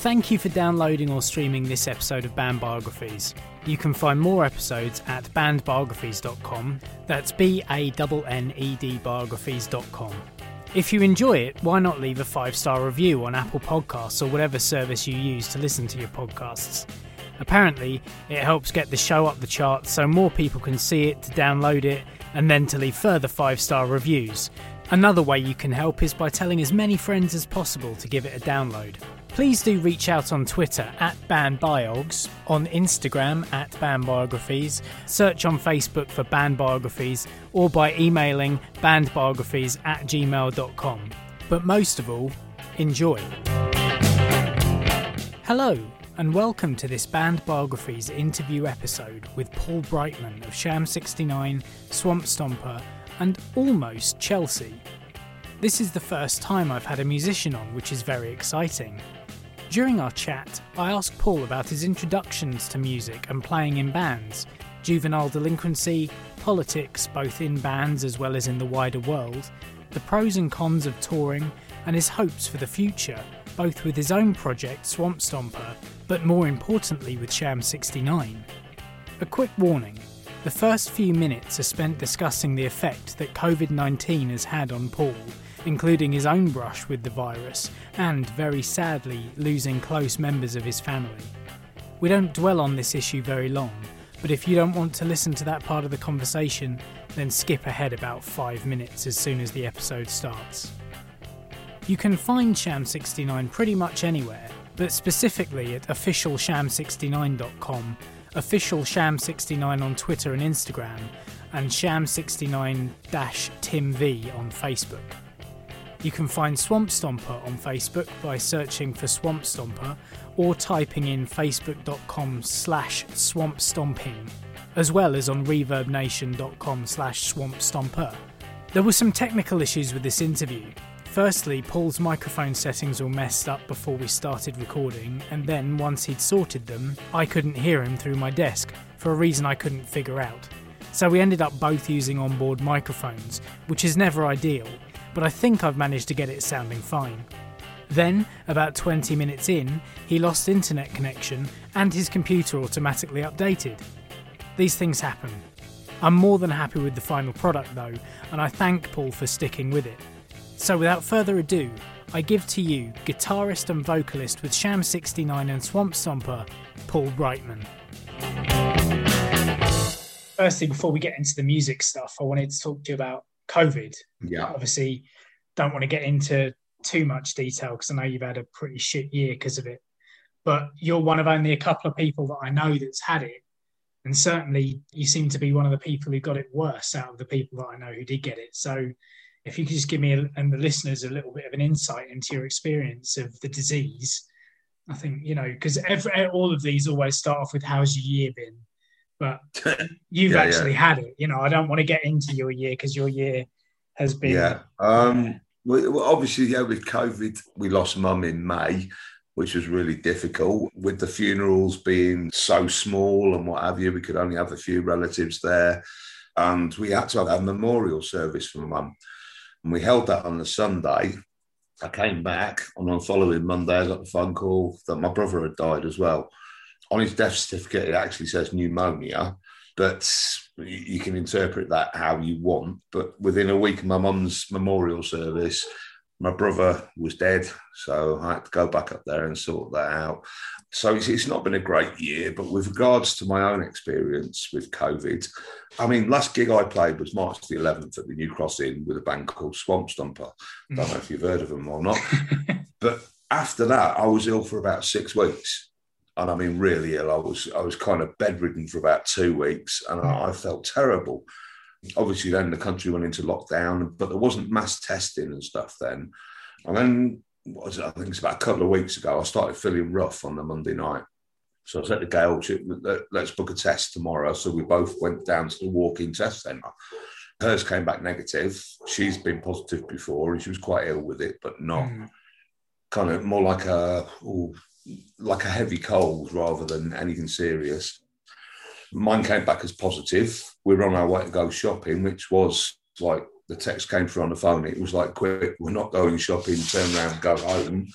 Thank you for downloading or streaming this episode of Banned Biographies. You can find more episodes at bannedbiographies.com. That's B A N N E D biographies.com. If you enjoy it, why not leave a five star review on Apple Podcasts or whatever service you use to listen to your podcasts? Apparently, it helps get the show up the charts so more people can see it, to download it, and then to leave further five star reviews. Another way you can help is by telling as many friends as possible to give it a download. Please do reach out on Twitter at BannedBiogs, on Instagram at BannedBiographies, search on Facebook for BannedBiographies, or by emailing bannedbiographies at gmail.com. But most of all, enjoy. Hello, and welcome to this Banned Biographies interview episode with Paul Brightman of Sham 69, Swamp Stomper, and almost Chelsea. This is the first time I've had a musician on, which is very exciting. During our chat, I asked Paul about his introductions to music and playing in bands, juvenile delinquency, politics both in bands as well as in the wider world, the pros and cons of touring, and his hopes for the future, both with his own project Swamp Stomper, but more importantly with Sham 69. A quick warning the first few minutes are spent discussing the effect that COVID 19 has had on Paul including his own brush with the virus and, very sadly, losing close members of his family. We don't dwell on this issue very long, but if you don't want to listen to that part of the conversation, then skip ahead about five minutes as soon as the episode starts. You can find Sham69 pretty much anywhere, but specifically at officialsham69.com, official Sham69 on Twitter and Instagram, and Sham69-TimV on Facebook. You can find Swamp Stomper on Facebook by searching for Swamp Stomper or typing in facebook.com slash swampstomping, as well as on reverbnation.com slash swampstomper. There were some technical issues with this interview. Firstly, Paul's microphone settings were messed up before we started recording, and then once he'd sorted them, I couldn't hear him through my desk for a reason I couldn't figure out. So we ended up both using onboard microphones, which is never ideal, but I think I've managed to get it sounding fine. Then, about 20 minutes in, he lost internet connection and his computer automatically updated. These things happen. I'm more than happy with the final product though, and I thank Paul for sticking with it. So without further ado, I give to you guitarist and vocalist with Sham 69 and Swamp Stomper, Paul Brightman. Firstly, before we get into the music stuff, I wanted to talk to you about COVID. Yeah. Obviously, don't want to get into too much detail because I know you've had a pretty shit year because of it. But you're one of only a couple of people that I know that's had it. And certainly you seem to be one of the people who got it worse out of the people that I know who did get it. So if you could just give me a, and the listeners a little bit of an insight into your experience of the disease, I think, you know, because all of these always start off with how's your year been? but you've yeah, actually yeah. had it. You know, I don't want to get into your year because your year has been. Yeah. Um, well, obviously, yeah, with COVID, we lost mum in May, which was really difficult. With the funerals being so small and what have you, we could only have a few relatives there. And we had to have a memorial service for mum. And we held that on the Sunday. I came back, and on the following Monday, I got the phone call that my brother had died as well on his death certificate, it actually says pneumonia, but you can interpret that how you want. But within a week of my mum's memorial service, my brother was dead, so I had to go back up there and sort that out. So it's, it's, not been a great year, but with regards to my own experience with COVID, I mean, last gig I played was March the 11th at the New Cross Inn with a band called Swamp Stomper. I don't know if you've heard of them or not, but after that, I was ill for about six weeks and I mean really ill. I was I was kind of bedridden for about two weeks, and I, hmm. I felt terrible. Obviously, then the country went into lockdown, but there wasn't mass testing and stuff then. And then, what was it? I think it's about a couple of weeks ago, I started feeling rough on the Monday night. So I said to Gail, let's book a test tomorrow. So we both went down to the walk-in test centre. Hers came back negative. She's been positive before, and she was quite ill with it, but not mm. kind of more like a oh, like a heavy cold rather than anything serious. Mine came back as positive. We were on our way to go shopping, which was like the text came through on the phone. It was like, quick, we're not going shopping, turn around, go home.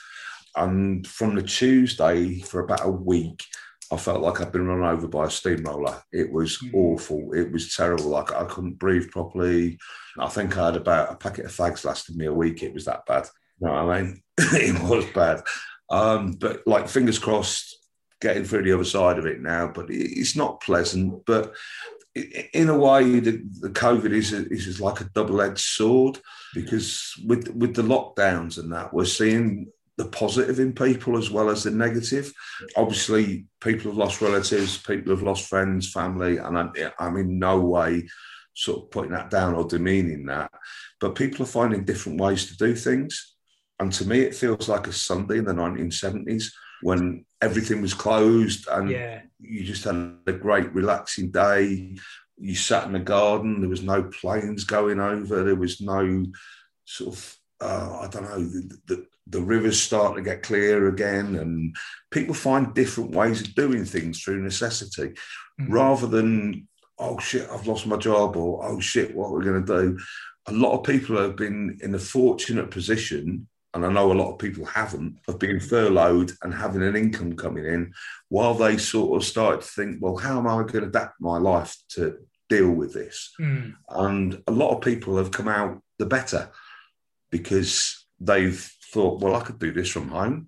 And from the Tuesday for about a week, I felt like I'd been run over by a steamroller. It was mm. awful. It was terrible. Like I couldn't breathe properly. I think I had about a packet of fags lasted me a week. It was that bad. You know what I mean? it was bad. Um, but like fingers crossed, getting through the other side of it now. But it's not pleasant. But in a way, the, the COVID is a, is like a double edged sword because with with the lockdowns and that, we're seeing the positive in people as well as the negative. Obviously, people have lost relatives, people have lost friends, family, and I'm, I'm in no way sort of putting that down or demeaning that. But people are finding different ways to do things. And to me, it feels like a Sunday in the 1970s when everything was closed and yeah. You just had a great relaxing day. You sat in the garden, there was no planes going over, there was no sort of uh, I don't know, the, the, the, rivers start to get clear again, and people find different ways of doing things through necessity mm-hmm. rather than, oh shit, I've lost my job, or oh shit, what we're going to do? A lot of people have been in a fortunate position, and I know a lot of people haven't, of being furloughed and having an income coming in while they sort of started to think, well, how am I going to adapt my life to deal with this? Mm. And a lot of people have come out the better because they've thought, well, I could do this from home.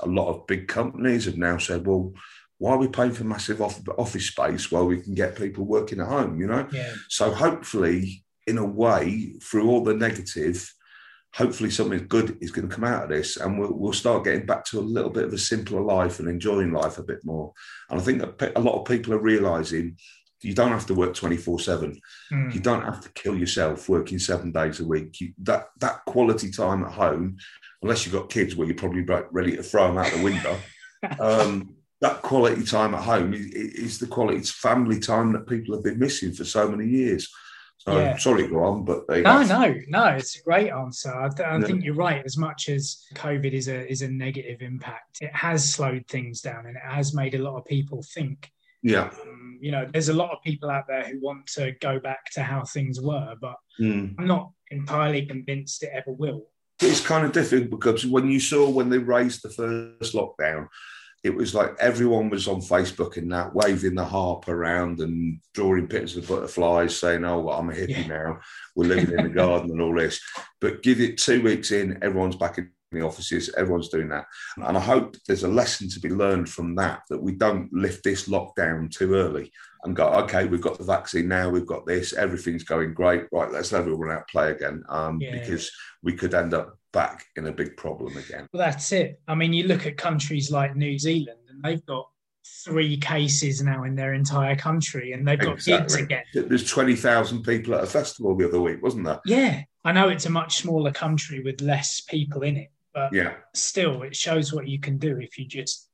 A lot of big companies have now said, well, why are we paying for massive office space while we can get people working at home? You know, yeah. so hopefully, in a way, through all the negative, hopefully something good is going to come out of this, and we'll, we'll start getting back to a little bit of a simpler life and enjoying life a bit more. And I think a lot of people are realizing you don't have to work 24 7 mm. you don't have to kill yourself working seven days a week you, that that quality time at home unless you've got kids where you're probably ready to throw them out the window um, that quality time at home is, is, the quality it's family time that people have been missing for so many years so yeah. sorry go on but no no no it's a great answer i, th- I yeah. think you're right as much as covid is a is a negative impact it has slowed things down and it has made a lot of people think yeah. Um, you know, there's a lot of people out there who want to go back to how things were, but mm. I'm not entirely convinced it ever will. It's kind of difficult because when you saw when they raised the first lockdown, it was like everyone was on Facebook and that waving the harp around and drawing pictures of butterflies, saying, "Oh, well, I'm a hippie yeah. now. We're living in the garden and all this." But give it two weeks in, everyone's back in the offices, everyone's doing that. And I hope there's a lesson to be learned from that, that we don't lift this lockdown too early and go, okay, we've got the vaccine now, we've got this, everything's going great. Right, let's let everyone out play again. Um, yeah. Because we could end up back in a big problem again. Well, that's it. I mean, you look at countries like New Zealand and they've got three cases now in their entire country and they've got exactly. kids again. There's 20,000 people at a festival the other week, wasn't there? Yeah. I know it's a much smaller country with less people in it, but yeah, still, it shows what you can do if you just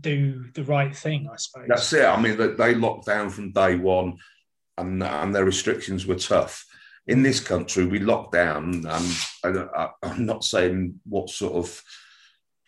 do the right thing. I suppose that's it. I mean, they locked down from day one, and and their restrictions were tough. In this country, we locked down, and I, I'm not saying what sort of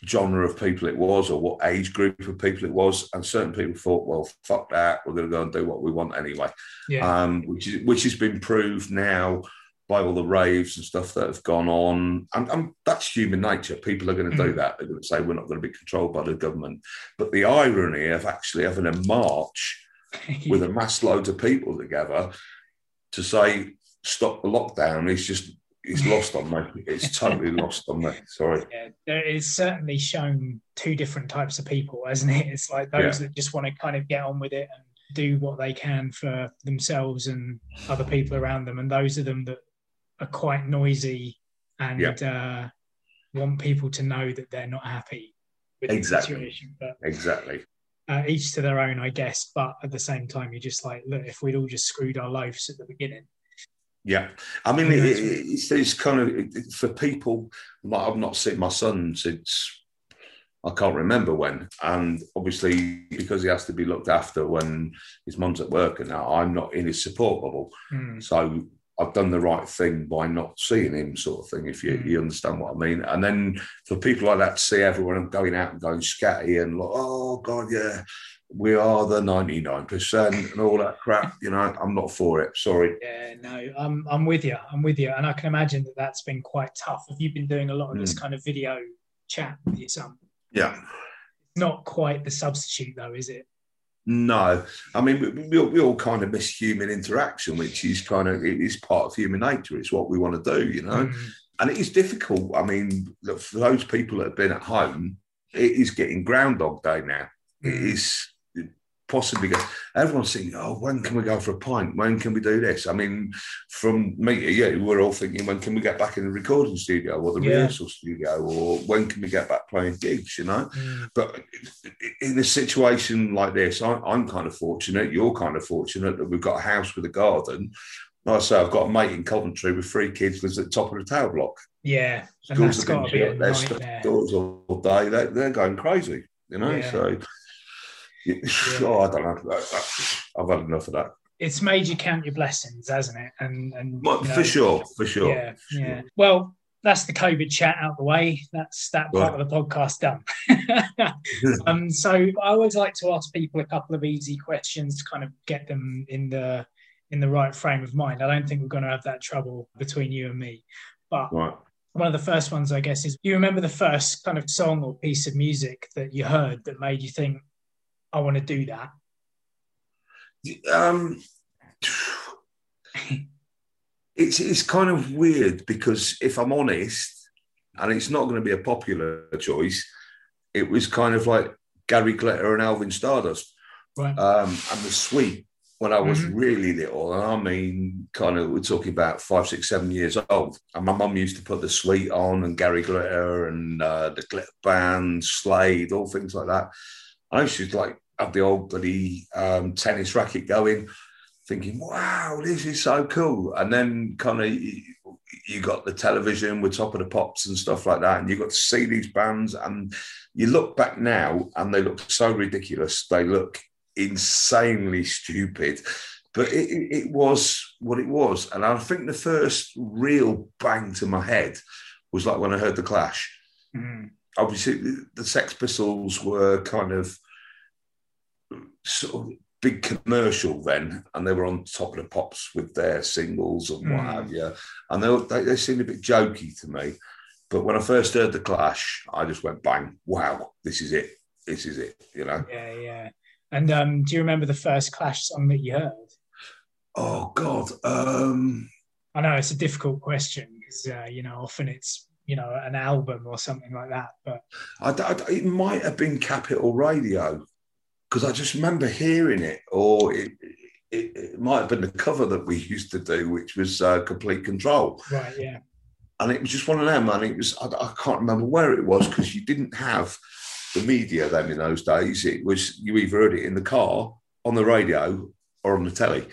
genre of people it was or what age group of people it was. And certain people thought, well, fuck that, we're going to go and do what we want anyway. Yeah. Um, which is which has been proved now by all the raves and stuff that have gone on. And, and that's human nature. People are going to do mm. that. They're going to say we're not going to be controlled by the government. But the irony of actually having a march with a mass load of people together to say stop the lockdown is just it's lost on me. It's totally lost on me. Sorry. Yeah, there is certainly shown two different types of people, hasn't it? It's like those yeah. that just want to kind of get on with it and do what they can for themselves and other people around them, and those of them that are quite noisy and yeah. uh, want people to know that they're not happy with exactly. the situation. But exactly. Uh, each to their own, I guess. But at the same time, you're just like, look, if we'd all just screwed our loaves at the beginning. Yeah, I mean, it, it's, it's, kind of for people. Like I've not seen my son since I can't remember when, and obviously because he has to be looked after when his mum's at work, and now I'm not in his support bubble. Mm. So I've done the right thing by not seeing him, sort of thing, if you, mm. you understand what I mean. And then for people like that to see everyone going out and going scatty and like, oh, God, yeah, we are the 99% and all that crap, you know, I'm not for it. Sorry. Yeah, no, I'm, I'm with you. I'm with you. And I can imagine that that's been quite tough. Have you been doing a lot of mm. this kind of video chat with your son. Yeah. Not quite the substitute, though, is it? No, I mean we, we, all, we, all, kind of miss human interaction, which is kind of it is part of human nature. It's what we want to do, you know. Mm. And it is difficult. I mean, for those people that have been at home, it is getting Groundhog Day now. Mm. It is possibly go. Everyone's thinking, oh, when can we go for a pint? When can we do this? I mean, from me, yeah, we're all thinking, when can we get back in the recording studio or the yeah. rehearsal studio, or when can we get back playing gigs? You know, mm. but in a situation like this, I, I'm kind of fortunate. You're kind of fortunate that we've got a house with a garden. Like I say, I've got a mate in Coventry with three kids lives at the top of the tower block. Yeah, and that's got to be a nightmare. all day. They're, they're going crazy, you know. Yeah. So yeah. Oh, I don't know. I've had enough of that. It's made you count your blessings, hasn't it? And and well, for sure, for sure. Yeah, sure. yeah. Well, that's the COVID chat out the way. That's that part right. of the podcast done. um, so I always like to ask people a couple of easy questions to kind of get them in the in the right frame of mind. I don't think we're going to have that trouble between you and me. But right. one of the first ones, I guess, is you remember the first kind of song or piece of music that you heard that made you think, I want to do that? Um, it's it's kind of weird because if I'm honest, and it's not going to be a popular choice, it was kind of like Gary Glitter and Alvin Stardust, right. um, and the Sweet when I was mm-hmm. really little, and I mean, kind of, we're talking about five, six, seven years old. And my mum used to put the Sweet on, and Gary Glitter, and uh, the Glitter Band, Slade, all things like that. I used to like have the old bloody um, tennis racket going, thinking, "Wow, this is so cool." And then kind of you, got the television with Top of the Pops and stuff like that, and you got to see these bands. And you look back now, and they look so ridiculous. They look insanely stupid. But it, it was what it was. And I think the first real bang to my head was like when I heard The Clash. Mm obviously the Sex Pistols were kind of sort of big commercial then, and they were on top of the pops with their singles and what mm. have you. And they, they, they seemed a bit jokey to me. But when I first heard the Clash, I just went bang! Wow, this is it. This is it. You know. Yeah, yeah. And um, do you remember the first Clash song that you heard? Oh God. Um... I know it's a difficult question because uh, you know often it's you know an album or something like that. But I, I, it might have been Capital Radio because I just remember hearing it, or it, it, it, might have been the cover that we used to do, which was uh, Complete Control. Right. Yeah. And it was just one of them, and it was I, I can't remember where it was because you didn't have the media then in those days. It was you either heard it in the car, on the radio, or on the telly.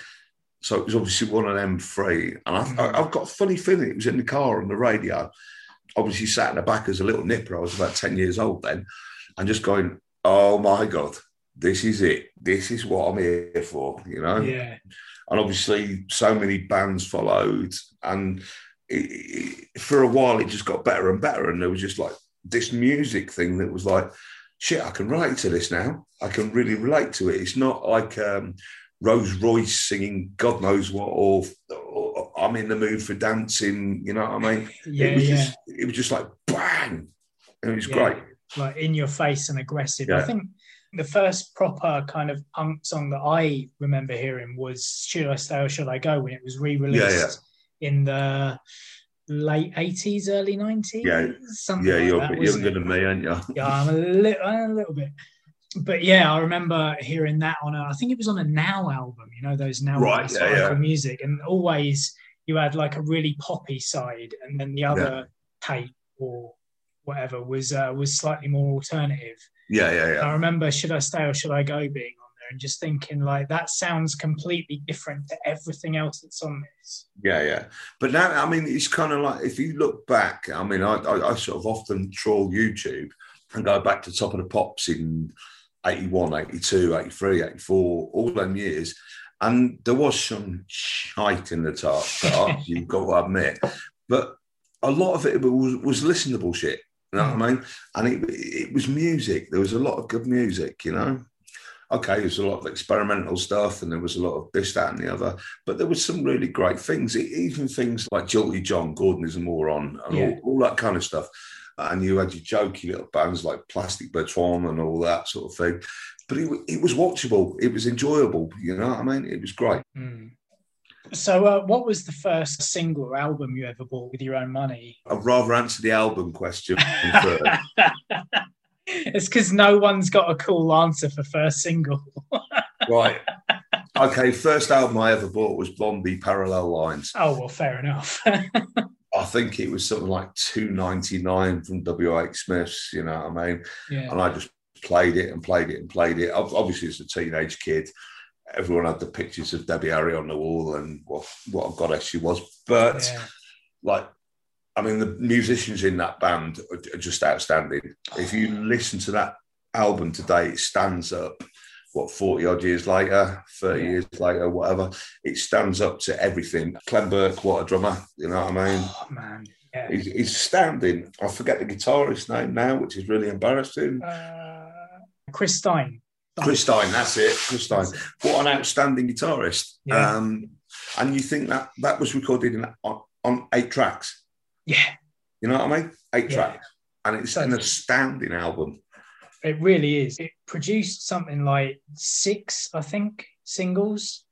So it was obviously one of them three. And I, mm-hmm. I've got a funny feeling it was in the car on the radio obviously sat in the back as a little nipper. I was about 10 years old then, and just going, oh my God, this is it. This is what I'm here for, you know? Yeah. And obviously, so many bands followed. And it, it, for a while, it just got better and better. And there was just like this music thing that was like, shit, I can relate to this now. I can really relate to it. It's not like um, Rose Royce singing God knows what, or, or, I'm in the mood for dancing. You know what I mean? Yeah, it was yeah. Just, it was just like bang, and it was yeah, great. Like in your face and aggressive. Yeah. I think the first proper kind of punk song that I remember hearing was "Should I Stay or Should I Go" when it was re-released in the late eighties, early nineties. Yeah, something. Yeah, like you're that, a bit younger than me, aren't you? yeah, I'm a little, a little bit but yeah, I remember hearing that on a, I think it was on a Now album, you know, those Now right, yeah, yeah. music. And always you had like a really poppy side and then the other yeah. tape or whatever was uh, was slightly more alternative. Yeah, yeah, yeah. I remember Should I Stay or Should I Go being on there and just thinking like that sounds completely different to everything else that's on this. Yeah, yeah. But now, I mean, it's kind of like if you look back, I mean, I, I, I sort of often troll YouTube and go back to Top of the Pops in 81, 82, 83, 84, all them years. And there was some shite in the top chart, you've got to admit. But a lot of it was, was listenable shit. You know what I mean? And it, it was music. There was a lot of good music, you know? Okay, there was a lot of experimental stuff and there was a lot of this, that, and the other. But there was some really great things, even things like Jilted John, Gordon is a moron, and yeah. all, all that kind of stuff. And you had your jokey little bands like Plastic Bertrand and all that sort of thing. But it, it was watchable, it was enjoyable. You know what I mean? It was great. Mm. So, uh, what was the first single or album you ever bought with your own money? I'd rather answer the album question it's because no one's got a cool answer for first single. right. Okay, first album I ever bought was Blondie Parallel Lines. Oh well, fair enough. I think it was something like two ninety nine from WH Smiths. You know what I mean? Yeah. And I just played it and played it and played it. Obviously, as a teenage kid, everyone had the pictures of Debbie Harry on the wall and what what a goddess she was. But yeah. like, I mean, the musicians in that band are just outstanding. If you listen to that album today, it stands up. What forty odd years later, thirty yeah. years later, whatever, it stands up to everything. Clem Burke, what a drummer! You know what I mean? Oh man, yeah. he's, he's astounding. I forget the guitarist's name now, which is really embarrassing. Uh, Chris Stein. Chris Stein, that's it. Chris Stein. What an outstanding guitarist. Yeah. Um, and you think that that was recorded in, on, on, eight tracks. Yeah. You know what I mean? Eight yeah. tracks. And it's an astounding album. It really is. It produced something like six, I think, singles.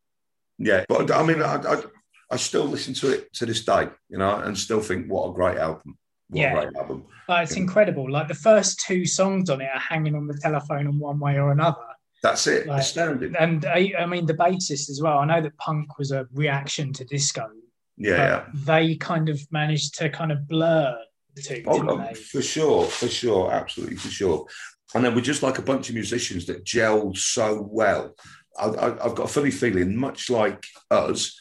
Yeah. But I mean, I, I, I still listen to it to this day, you know, and still think, what a great album. What yeah. great album. it's incredible. Like the first two songs on it are hanging on the telephone in one way or another. That's it. Like, Astounding. And uh, I, I, mean, the bassist as well. I know that punk was a reaction to disco. Yeah, yeah. They kind of managed to kind of blur the two. Oh, oh for sure, for sure, absolutely, for sure. And then we're just like a bunch of musicians that gelled so well. I, have got a funny feeling, much like us,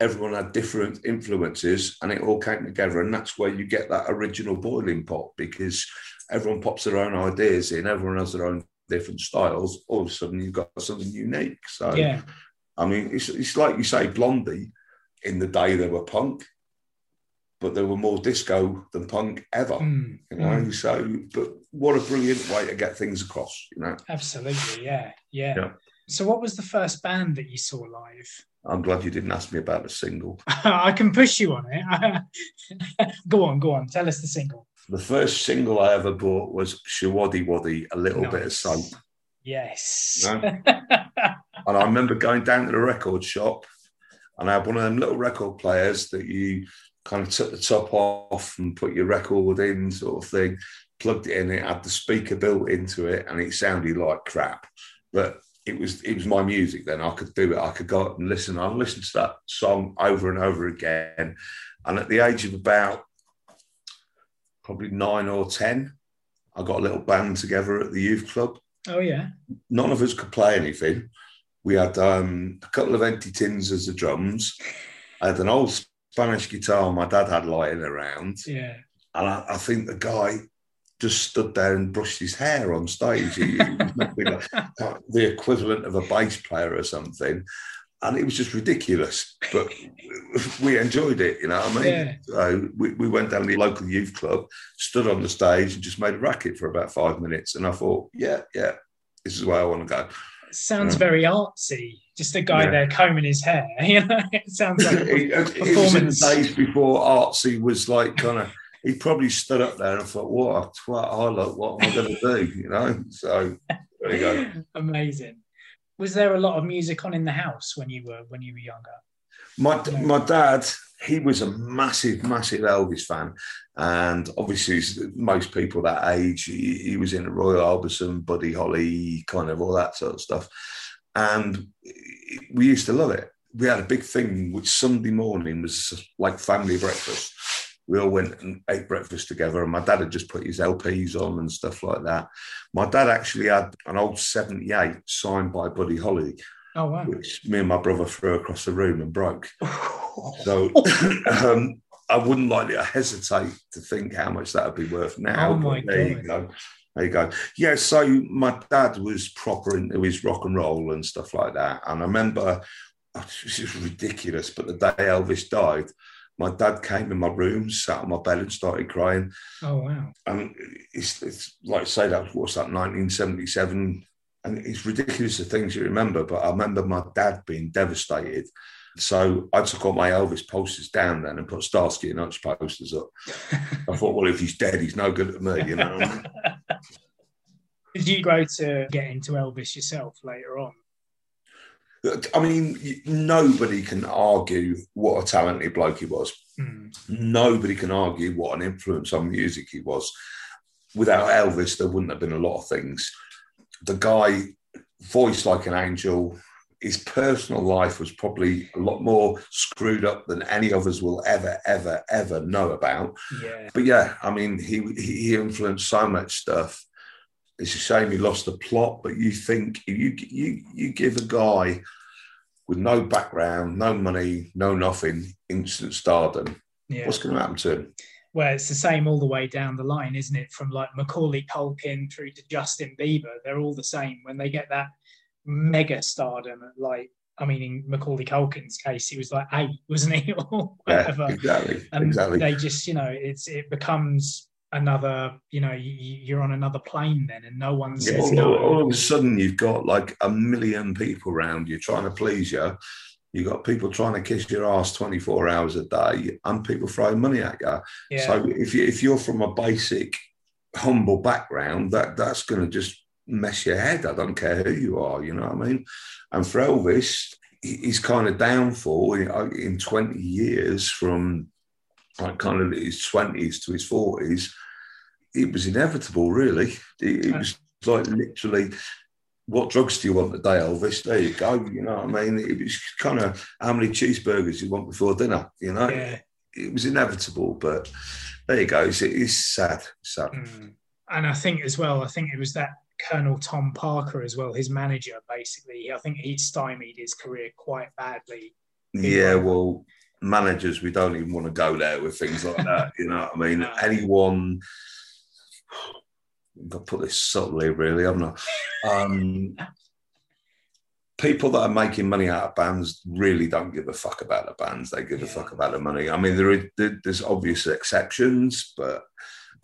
everyone had different influences and it all came together. And that's where you get that original boiling pot because everyone pops their own ideas in, everyone has their own different styles, all of a sudden you've got something unique. So, yeah. I mean, it's, it's like you say, Blondie, in the day they were punk, but they were more disco than punk ever, mm. you know. Mm. So, but what a brilliant way to get things across, you know. Absolutely, yeah, yeah, yeah. So, what was the first band that you saw live? I'm glad you didn't ask me about a single. I can push you on it. go on, go on. Tell us the single. The first single I ever bought was Showaddywaddy, a little nice. bit of soap. Yes. You know? and I remember going down to the record shop and I had one of them little record players that you kind of took the top off and put your record in, sort of thing, plugged it in, it had the speaker built into it, and it sounded like crap. But it was it was my music then. I could do it. I could go up and listen. I listened to that song over and over again. And at the age of about probably nine or 10, I got a little band together at the youth club. Oh, yeah. None of us could play anything. We had um, a couple of empty tins as the drums. I had an old Spanish guitar my dad had lying around. Yeah. And I, I think the guy just stood there and brushed his hair on stage. He, like the equivalent of a bass player or something and it was just ridiculous. But we enjoyed it, you know what I mean? Yeah. So we, we went down to the local youth club, stood on the stage, and just made a racket for about five minutes. And I thought, yeah, yeah, this is where I want to go. Sounds very artsy. Just a guy yeah. there combing his hair. You know, it sounds like a performance. it days before artsy was like kind of. He probably stood up there and thought, "What a twat! I look. What am I going to do?" You know. So there you go. Amazing was there a lot of music on in the house when you were when you were younger? My my dad, he was a massive, massive Elvis fan, and obviously most people that age, he, he was in Roy Orbison, Buddy Holly, kind of all that sort of stuff, and we used to love it. We had a big thing which Sunday morning was like family breakfast. We all went and ate breakfast together and my dad had just put his lps on and stuff like that. My dad actually had an old 78 signed by buddy holly oh wow. which me and my brother threw across the room and broke so um, i wouldn't like to hesitate to think how much that would be worth now oh my there God. you go there you go. Yeah, so my dad was proper into his rock and roll and stuff like that. And I remember, oh, this is ridiculous, but the day Elvis died, my dad came in my room, sat on my bed, and started crying. Oh wow! And it's, it's like I say that was what's that 1977, and it's ridiculous the things you remember. But I remember my dad being devastated, So I took all my Elvis posters down then and put Starsky and Hutch posters up. I thought, well, if he's dead, he's no good to me, you know. Did you grow to get into Elvis yourself later on? I mean, nobody can argue what a talented bloke he was. Mm. Nobody can argue what an influence on music he was. Without Elvis, there wouldn't have been a lot of things. The guy, voiced like an angel, his personal life was probably a lot more screwed up than any of us will ever, ever, ever know about. Yeah. But yeah, I mean, he he influenced so much stuff. It's a shame he lost the plot, but you think you you you give a guy with no background, no money, no nothing, instant stardom. Yeah. What's going to happen to him? Well, it's the same all the way down the line, isn't it? From like Macaulay Culkin through to Justin Bieber, they're all the same. When they get that mega stardom, like I mean, in Macaulay Culkin's case, he was like eight, wasn't he, or whatever. Yeah, exactly. And exactly. they just, you know, it's it becomes another, you know, you, are on another plane then, and no one says all, no. All of a sudden, you've got like a million people around you trying to please you. You've got people trying to kiss your ass 24 hours a day and people throwing money at you. Yeah. So if, you, if you're from a basic, humble background, that that's going to just mess your head. I don't care who you are, you know what I mean? And for Elvis, he's kind of downfall in, in 20 years from like kind of his 20s to his 40s, it was inevitable, really. It, it was like literally, what drugs do you want today, Elvis? There you go. You know what I mean? It was kind of how many cheeseburgers you want before dinner, you know? Yeah. It was inevitable, but there you go. It's, it's sad. sad. Mm. And I think as well, I think it was that Colonel Tom Parker as well, his manager, basically. I think he stymied his career quite badly. Yeah, well, managers, we don't even want to go there with things like that. you know what I mean? Anyone, I'll put this subtly, really, haven't I? Um, people that are making money out of bands really don't give a fuck about the bands. They give yeah. a fuck about the money. I mean, there is, there's obvious exceptions, but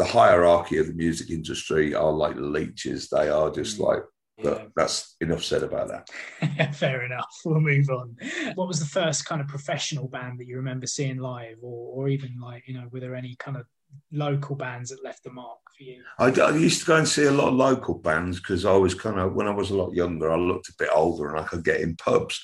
the hierarchy of the music industry are like leeches. They are just mm. like but that's enough said about that. Fair enough. We'll move on. What was the first kind of professional band that you remember seeing live, or, or even like you know, were there any kind of local bands that left the mark for you? I, I used to go and see a lot of local bands because I was kind of when I was a lot younger, I looked a bit older and I could get in pubs.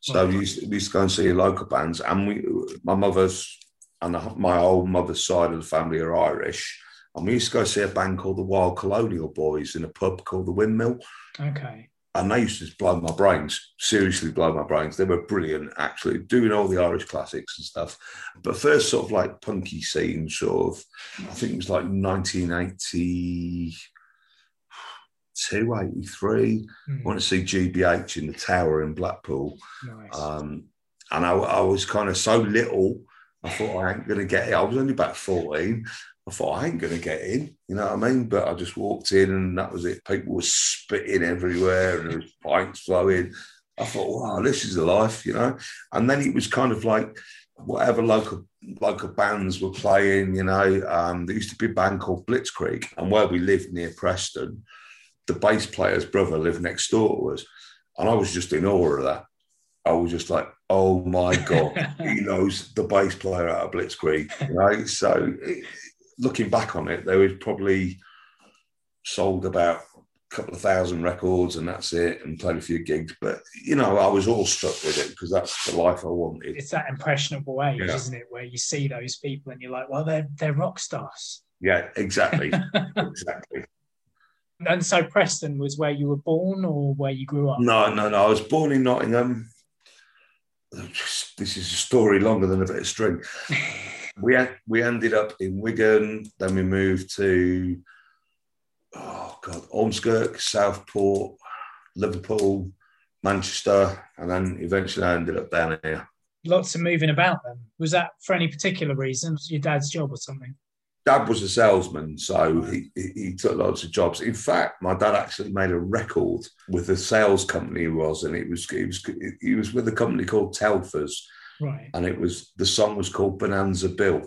So we, used to, we used to go and see local bands, and we, my mother's and my old mother's side of the family are Irish. And we used to go see a band called the Wild Colonial Boys in a pub called the Windmill. Okay. And they used to blow my brains, seriously blow my brains. They were brilliant, actually, doing all the Irish classics and stuff. But first, sort of like punky scene, sort of, I think it was like 1982, 83. Mm. I want to see GBH in the Tower in Blackpool. Nice. Um, and I, I was kind of so little, I thought I ain't going to get it. I was only about 14. I thought I ain't going to get in, you know what I mean? But I just walked in and that was it. People were spitting everywhere and there was pints flowing. I thought, wow, this is the life, you know? And then it was kind of like whatever local local bands were playing, you know. Um, there used to be a band called Blitzkrieg, and where we lived near Preston, the bass player's brother lived next door to us. And I was just in awe of that. I was just like, oh my God, he knows the bass player out of Blitzkrieg, you know? So it, looking back on it, they was probably sold about a couple of thousand records and that's it, and played a few gigs. But you know, I was all struck with it because that's the life I wanted. It's that impressionable age, yeah. isn't it, where you see those people and you're like, well, they're they're rock stars. Yeah, exactly, exactly. And so Preston was where you were born or where you grew up? No, no, no. I was born in Nottingham. This is a story longer than a bit of string. we we ended up in Wigan. Then we moved to oh god, Ormskirk, Southport, Liverpool, Manchester, and then eventually I ended up down here. Lots of moving about. Then was that for any particular reason? Was your dad's job or something? Dad was a salesman, so he, he took lots of jobs. In fact, my dad actually made a record with the sales company he was, and it was he was he was with a company called Telfers Right. And it was the song was called Bonanza Bill,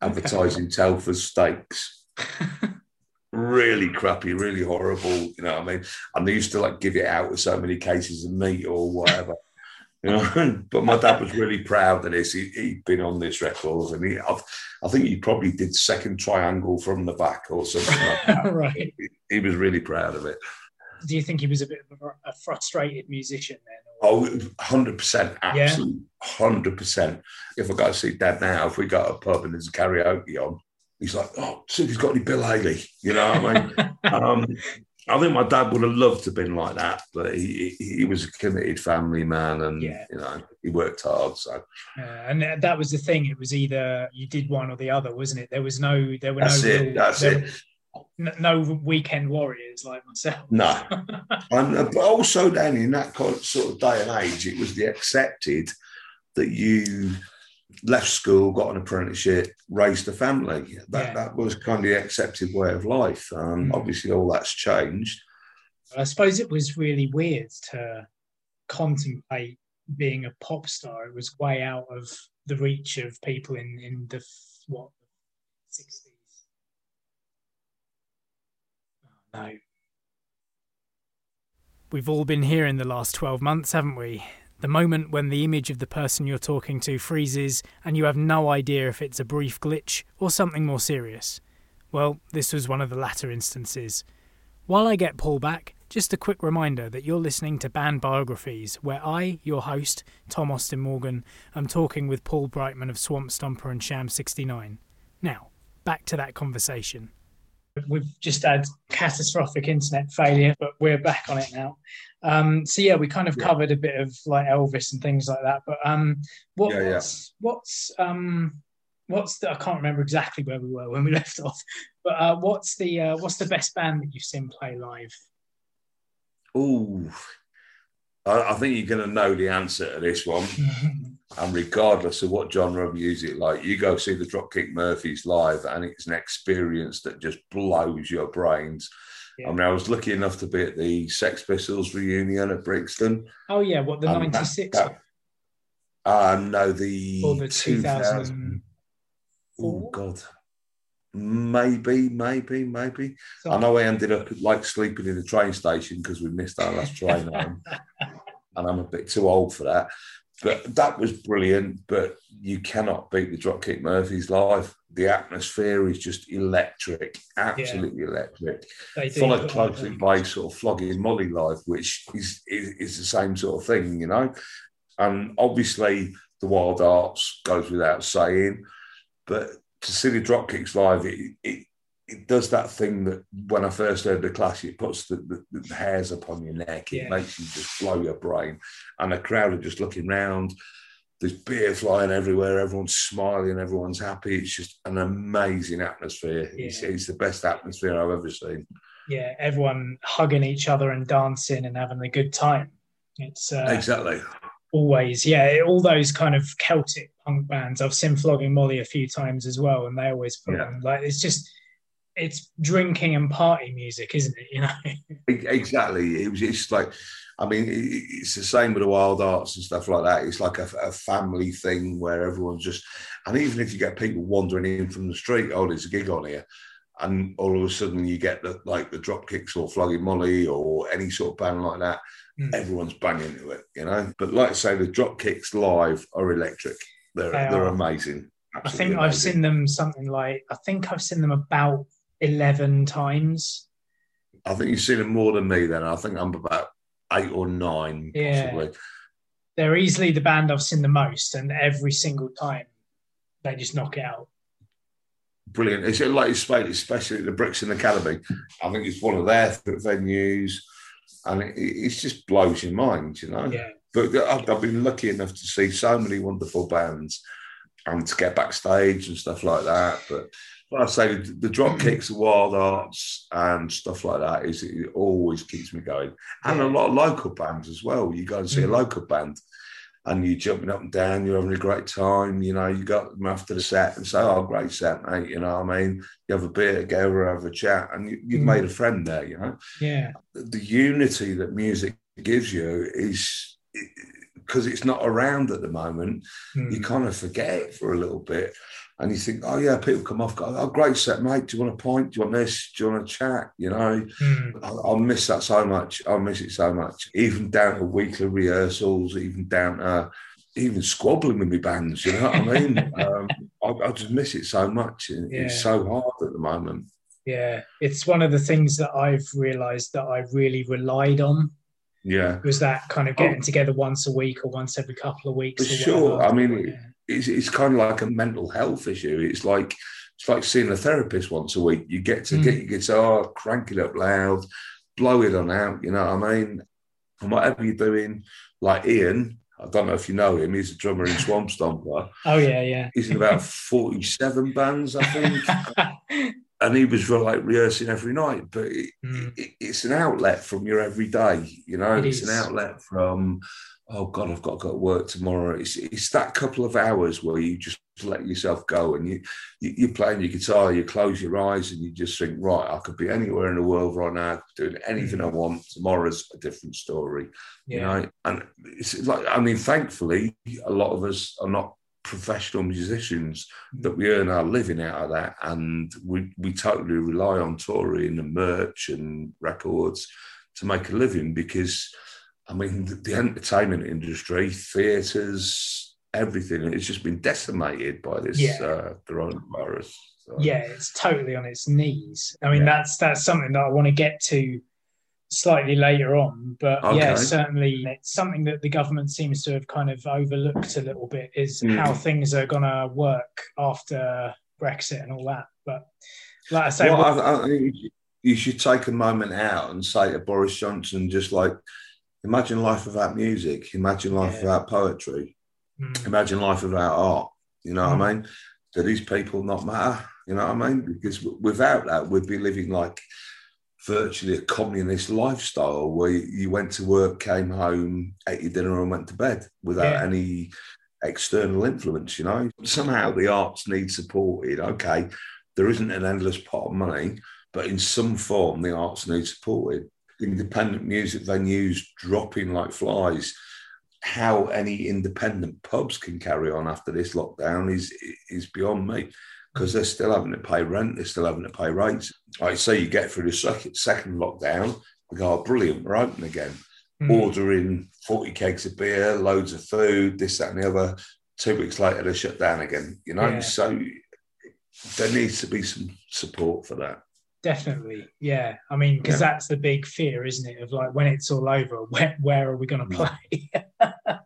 advertising okay. Telford steaks. really crappy, really horrible. You know what I mean? And they used to like give it out with so many cases of meat or whatever. You know? but my dad was really proud of this. He, had been on this record, and he, I've, i think he probably did second triangle from the back or something like that. right. He, he, was really proud of it. Do you think he was a bit of a, frustrated musician then? Oh, 100%, absolutely, yeah. 100%. If I go to see Dad now, if we go to a pub and there's a karaoke on, he's like, oh, see if he's got any Bill Haley. You know what I mean? um, I think my dad would have loved to have been like that, but he he was a committed family man, and yeah. you know he worked hard. So, uh, and that was the thing. It was either you did one or the other, wasn't it? There was no, there were that's no. It, real, that's it. No weekend warriors like myself. No, and uh, but also then in that sort of day and age, it was the accepted that you left school, got an apprenticeship, raised a family. That yeah. that was kind of the accepted way of life. Um, mm. Obviously, all that's changed. I suppose it was really weird to contemplate being a pop star. It was way out of the reach of people in in the what sixties. Oh, no. We've all been here in the last 12 months, haven't we? The moment when the image of the person you're talking to freezes and you have no idea if it's a brief glitch or something more serious. Well, this was one of the latter instances. While I get Paul back, just a quick reminder that you're listening to Banned Biographies, where I, your host, Tom Austin Morgan, am talking with Paul Brightman of Swamp Stomper and Sham 69. Now, back to that conversation. We've just had catastrophic internet failure, but we're back on it now. Um, so yeah, we kind of yeah. covered a bit of like Elvis and things like that. But um, what, yeah, what's yeah. what's um, what's the, I can't remember exactly where we were when we left off. But uh, what's the uh, what's the best band that you've seen play live? Oh, I, I, think you're going to know the answer to this one. and regardless of what genre of music, like you go see the Dropkick Murphys live, and it's an experience that just blows your brains. Yeah. I mean, I was lucky enough to be at the Sex Pistols reunion at Brixton. Oh yeah, what the '96? Uh, no, the, or the 2000. Oh God, maybe, maybe, maybe. So, I know I ended up like sleeping in the train station because we missed our last train home, and I'm a bit too old for that. But that was brilliant. But you cannot beat the Dropkick Murphys live. The atmosphere is just electric, absolutely yeah. electric. Followed closely by sort of flogging Molly live, which is, is is the same sort of thing, you know. And obviously, the Wild Arts goes without saying, but to see the Dropkicks live, it, it it does that thing that when I first heard the clash, it puts the, the, the hairs upon your neck. It yeah. makes you just blow your brain. And the crowd are just looking round. There's beer flying everywhere. Everyone's smiling. Everyone's happy. It's just an amazing atmosphere. Yeah. It's, it's, the best atmosphere I've ever seen. Yeah, everyone hugging each other and dancing and having a good time. It's uh, exactly always yeah all those kind of Celtic punk bands. I've seen Flogging Molly a few times as well, and they always put yeah. on like it's just it's drinking and party music, isn't it? You know. exactly. It was. It's like, I mean, it's the same with the wild arts and stuff like that. It's like a, a, family thing where everyone's just, and even if you get people wandering in from the street, oh, there's a gig on here, and all of a sudden you get the like the Dropkicks or Flogging Molly or any sort of band like that. Mm. Everyone's banging to it, you know. But like I say, the Dropkicks live are electric. They're they are. amazing. Absolutely I think amazing. I've seen them something like I think I've seen them about 11 times. I think you've seen it more than me then. I think I'm about eight or nine, yeah. possibly. They're easily the band I've seen the most, and every single time they just knock it out. Brilliant. It's like you spoke, especially at the Brixton Academy. I think it's one of their venues, and it, it just blows your mind, you know. Yeah. But I've, I've been lucky enough to see so many wonderful bands and to get backstage and stuff like that. But I say the drop kicks, the wild arts, and stuff like that is it always keeps me going. And a lot of local bands as well. You go and see mm-hmm. a local band, and you're jumping up and down. You're having a great time. You know, you got them after the set and say, "Oh, great set, mate." You know, what I mean, you have a beer together, have a chat, and you, have mm-hmm. made a friend there. You know, yeah. The unity that music gives you is because it's not around at the moment. Mm. You kind of forget it for a little bit and you think, oh yeah, people come off, go, oh great set, mate. Do you want a pint? Do you want this? Do you want to chat? You know, mm. I, I miss that so much. I miss it so much. Even down to weekly rehearsals, even down to even squabbling with my bands. You know what I mean? um, I, I, just miss it so much. Yeah. It's so hard at the moment. Yeah, it's one of the things that I've realised that I really relied on. Yeah, was that kind of getting oh. together once a week or once every couple of weeks. For sure. I mean. It's, it's kind of like a mental health issue. It's like it's like seeing a therapist once a week. You get to mm. get your guitar, crank it up loud, blow it on out. You know what I mean? And whatever you're doing, like Ian, I don't know if you know him. He's a drummer in Swamp Stomper. oh yeah, yeah. He's in about forty-seven bands, I think. and he was like rehearsing every night. But it, mm. it, it's an outlet from your everyday. You know, it it's is. an outlet from. Oh God, I've got to go to work tomorrow. It's, it's that couple of hours where you just let yourself go and you, you you're playing your guitar. You close your eyes and you just think, right, I could be anywhere in the world right now, doing anything mm. I want. Tomorrow's a different story. Yeah. You know, and it's like I mean, thankfully, a lot of us are not professional musicians that we earn our living out of that and we, we totally rely on touring and merch and records to make a living because i mean the, the entertainment industry theaters everything it's just been decimated by this yeah. uh, coronavirus so. yeah it's totally on its knees i mean yeah. that's that's something that i want to get to slightly later on. But okay. yeah, certainly it's something that the government seems to have kind of overlooked a little bit is mm. how things are going to work after Brexit and all that. But like I say, well, I, I, you should take a moment out and say to Boris Johnson, just like, imagine life without music, imagine life yeah. without poetry, mm. imagine life without art. You know mm. what I mm. mean? Do these people not matter? You know what I mean? Because without that, we'd be living like virtually a communist lifestyle where you went to work, came home, ate your dinner, and went to bed without yeah. any external influence. You know, somehow the arts need supported. Okay, there isn't an endless pot of money, but in some form, the arts need supported. Independent music venues dropping like flies. How any independent pubs can carry on after this lockdown is is beyond me because they're still having to pay rent, they're still having to pay rates. Like say you get through the second, second lockdown, we go, oh, brilliant, we're open again. Mm. Ordering 40 kegs of beer, loads of food, this, that, and the other. Two weeks later, they shut down again, you know? Yeah. So there needs to be some support for that. Definitely, yeah. I mean, because yeah. that's the big fear, isn't it? Of like when it's all over, where, where are we going to play?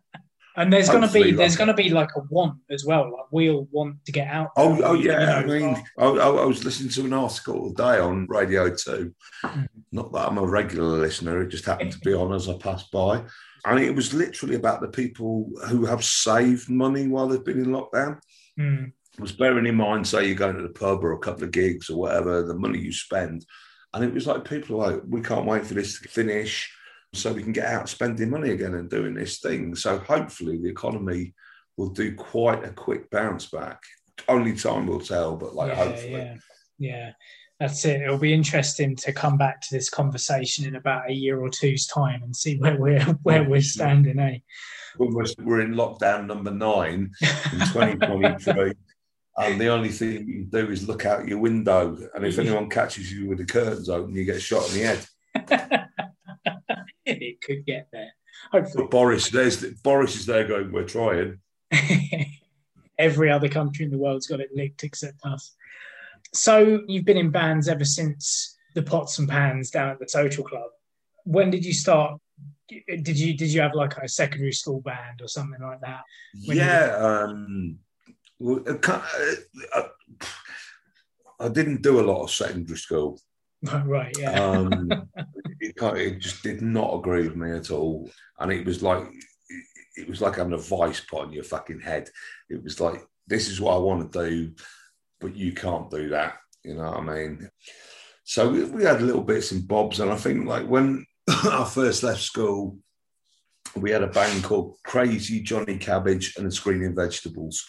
And there's going to be there's going to be like a want as well. Like we'll want to get out. Oh, oh yeah. You know, I mean, I, I, was listening to an article today on Radio Two. Mm. Not that I'm a regular listener; it just happened to be on as I passed by, and it was literally about the people who have saved money while they've been in lockdown. Mm. Was bearing in mind, say you're going to the pub or a couple of gigs or whatever, the money you spend, and it was like people like, we can't wait for this to finish so we can get out spending money again and doing this thing. So hopefully the economy will do quite a quick bounce back. Only time will tell, but like yeah, hopefully. Yeah. yeah. That's it. It'll be interesting to come back to this conversation in about a year or two's time and see where we're where we're standing, eh? We're in lockdown number nine in 2023. and the only thing you can do is look out your window. And if anyone catches you with the curtains open, you get shot in the head. it could get there. Hopefully. But Boris, there's Boris is there going. We're trying. Every other country in the world's got it licked except us. So you've been in bands ever since the Pots and Pans down at the Social Club. When did you start? Did you did you have like a secondary school band or something like that? Yeah. Um, I, uh, uh, uh, I didn't do a lot of secondary school. Oh, right. Yeah. Um, it, it just did not agree with me at all, and it was like it was like having a vice put on your fucking head. It was like this is what I want to do, but you can't do that. You know what I mean? So we, we had little bits and bobs, and I think like when I first left school, we had a band called Crazy Johnny Cabbage and the Screaming Vegetables,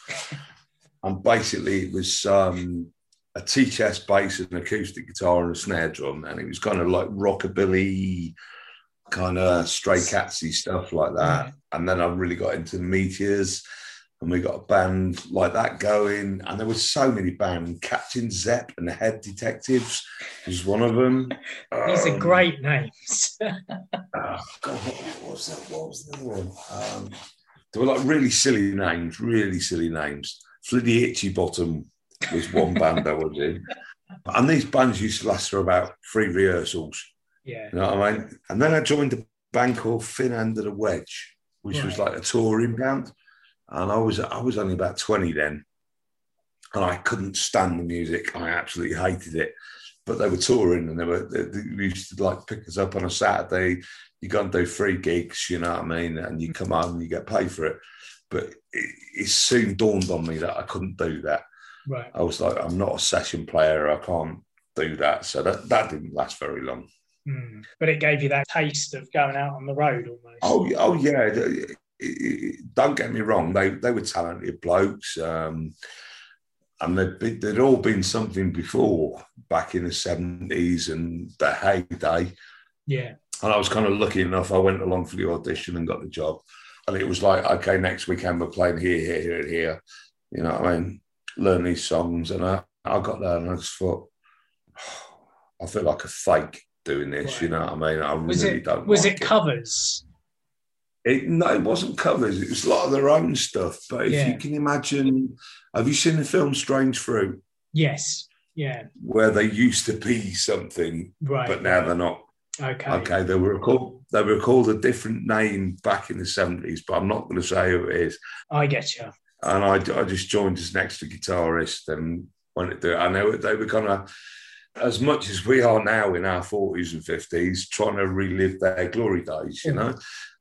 and basically it was um, a tea-chest bass, an acoustic guitar, and a snare drum, and it was kind of like rockabilly, kind of stray catsy stuff like that. And then I really got into the Meteors, and we got a band like that going. And there were so many bands. Captain Zepp and the Head Detectives was one of them. These um, are great names. oh God, what was that? What was the other one? Um, they were like really silly names, really silly names. Fliddy Itchy Bottom was one band I was in. And these bands used to last for about three rehearsals. Yeah. You know what I mean? And then I joined a band called Thin End of the Wedge, which right. was like a touring band and I was I was only about twenty then, and I couldn't stand the music. I absolutely hated it. But they were touring, and they were they, they used to like pick us up on a Saturday. You go and do free gigs, you know what I mean, and you come out and you get paid for it. But it, it soon dawned on me that I couldn't do that. Right. I was like, I'm not a session player. I can't do that. So that that didn't last very long. Mm. But it gave you that taste of going out on the road almost. Oh, oh yeah don't get me wrong, they they were talented blokes, um, and they'd, they'd all been something before back in the seventies and the heyday. Yeah, and I was kind of lucky enough. I went along for the audition and got the job, and it was like, okay, next weekend we're playing here, here, here, and here. You know, what I mean, learn these songs, and I I got there and I just thought, I feel like a fake doing this. Right. You know what I mean? I was really it, don't. Was like it covers? It, no, it wasn't covers. It was a lot of their own stuff. But if yeah. you can imagine, have you seen the film Strange Fruit? Yes. Yeah. Where they used to be something, right, but now they're not. Okay. Okay. They were called. They were called a different name back in the seventies, but I'm not going to say who it is. I get you. And I, I just joined as an extra guitarist and went to it. I know they were kind of as much as we are now in our 40s and 50s, trying to relive their glory days, you know.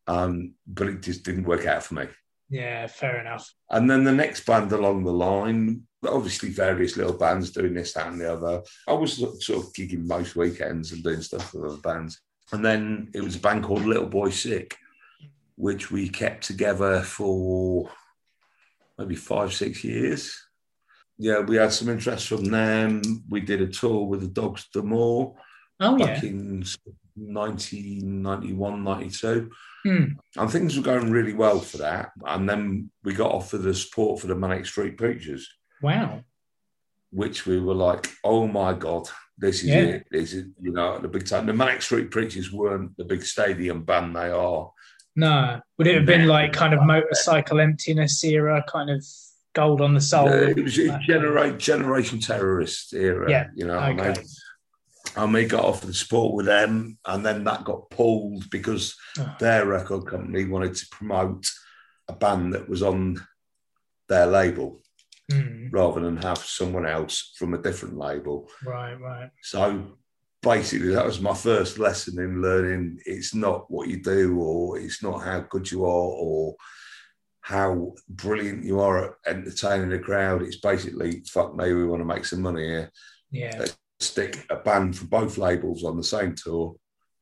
Um, but it just didn't work out for me. Yeah, fair enough. And then the next band along the line, obviously various little bands doing this, that, and the other. I was sort of gigging most weekends and doing stuff with other bands. And then it was a band called Little Boy Sick, which we kept together for maybe five, six years. Yeah, we had some interest from them. We did a tour with the Dogs D'Amour oh, back yeah. in 1991, 92. Mm. And things were going really well for that. And then we got offered the support for the Manic Street Preachers. Wow. Which we were like, oh my God, this is Yeah. it. This is, you know, the big time. The Manic Street Preachers weren't the big stadium band they are. No. Would it have been like kind of motorcycle emptiness era, kind of gold on the soul? Yeah, it was a genera- generation terrorist era. Yeah, You know what I mean? And we got offered the support with them, and then that got pulled because Oh. their record company wanted to promote a band that was on their label Mm. rather than have someone else from a different label. Right, right. So basically, that was my first lesson in learning it's not what you do, or it's not how good you are, or how brilliant you are at entertaining the crowd. It's basically, fuck me, we want to make some money here. Yeah. Stick a band for both labels on the same tour,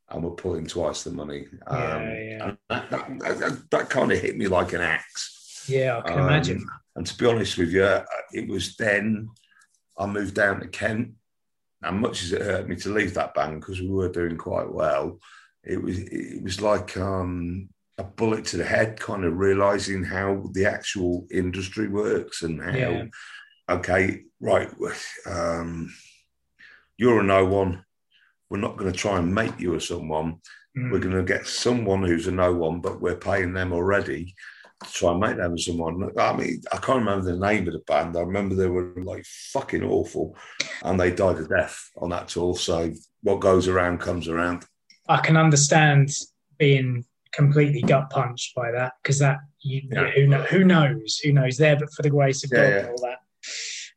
and we're pulling twice the money. Um, Yeah, yeah. that, that, that, that kind of hit me like an axe. Yeah, I can Um, imagine. And to be honest with you, it was then I moved down to Kent. And much as it hurt me to leave that band because we were doing quite well, it was it was like um, a bullet to the head, kind of realizing how the actual industry works and how Yeah. okay, right, um, you're a no one. We're not going to try and make you a someone. Mm. We're going to get someone who's a no one, but we're paying them already to try and make them a someone. I mean, I can't remember the name of the band. I remember they were like fucking awful, and they died a death on that tour. So what goes around comes around. I can understand being completely gut punched by that because that you Yeah. who know, who knows who knows there but for the grace of Yeah, God yeah. and all that.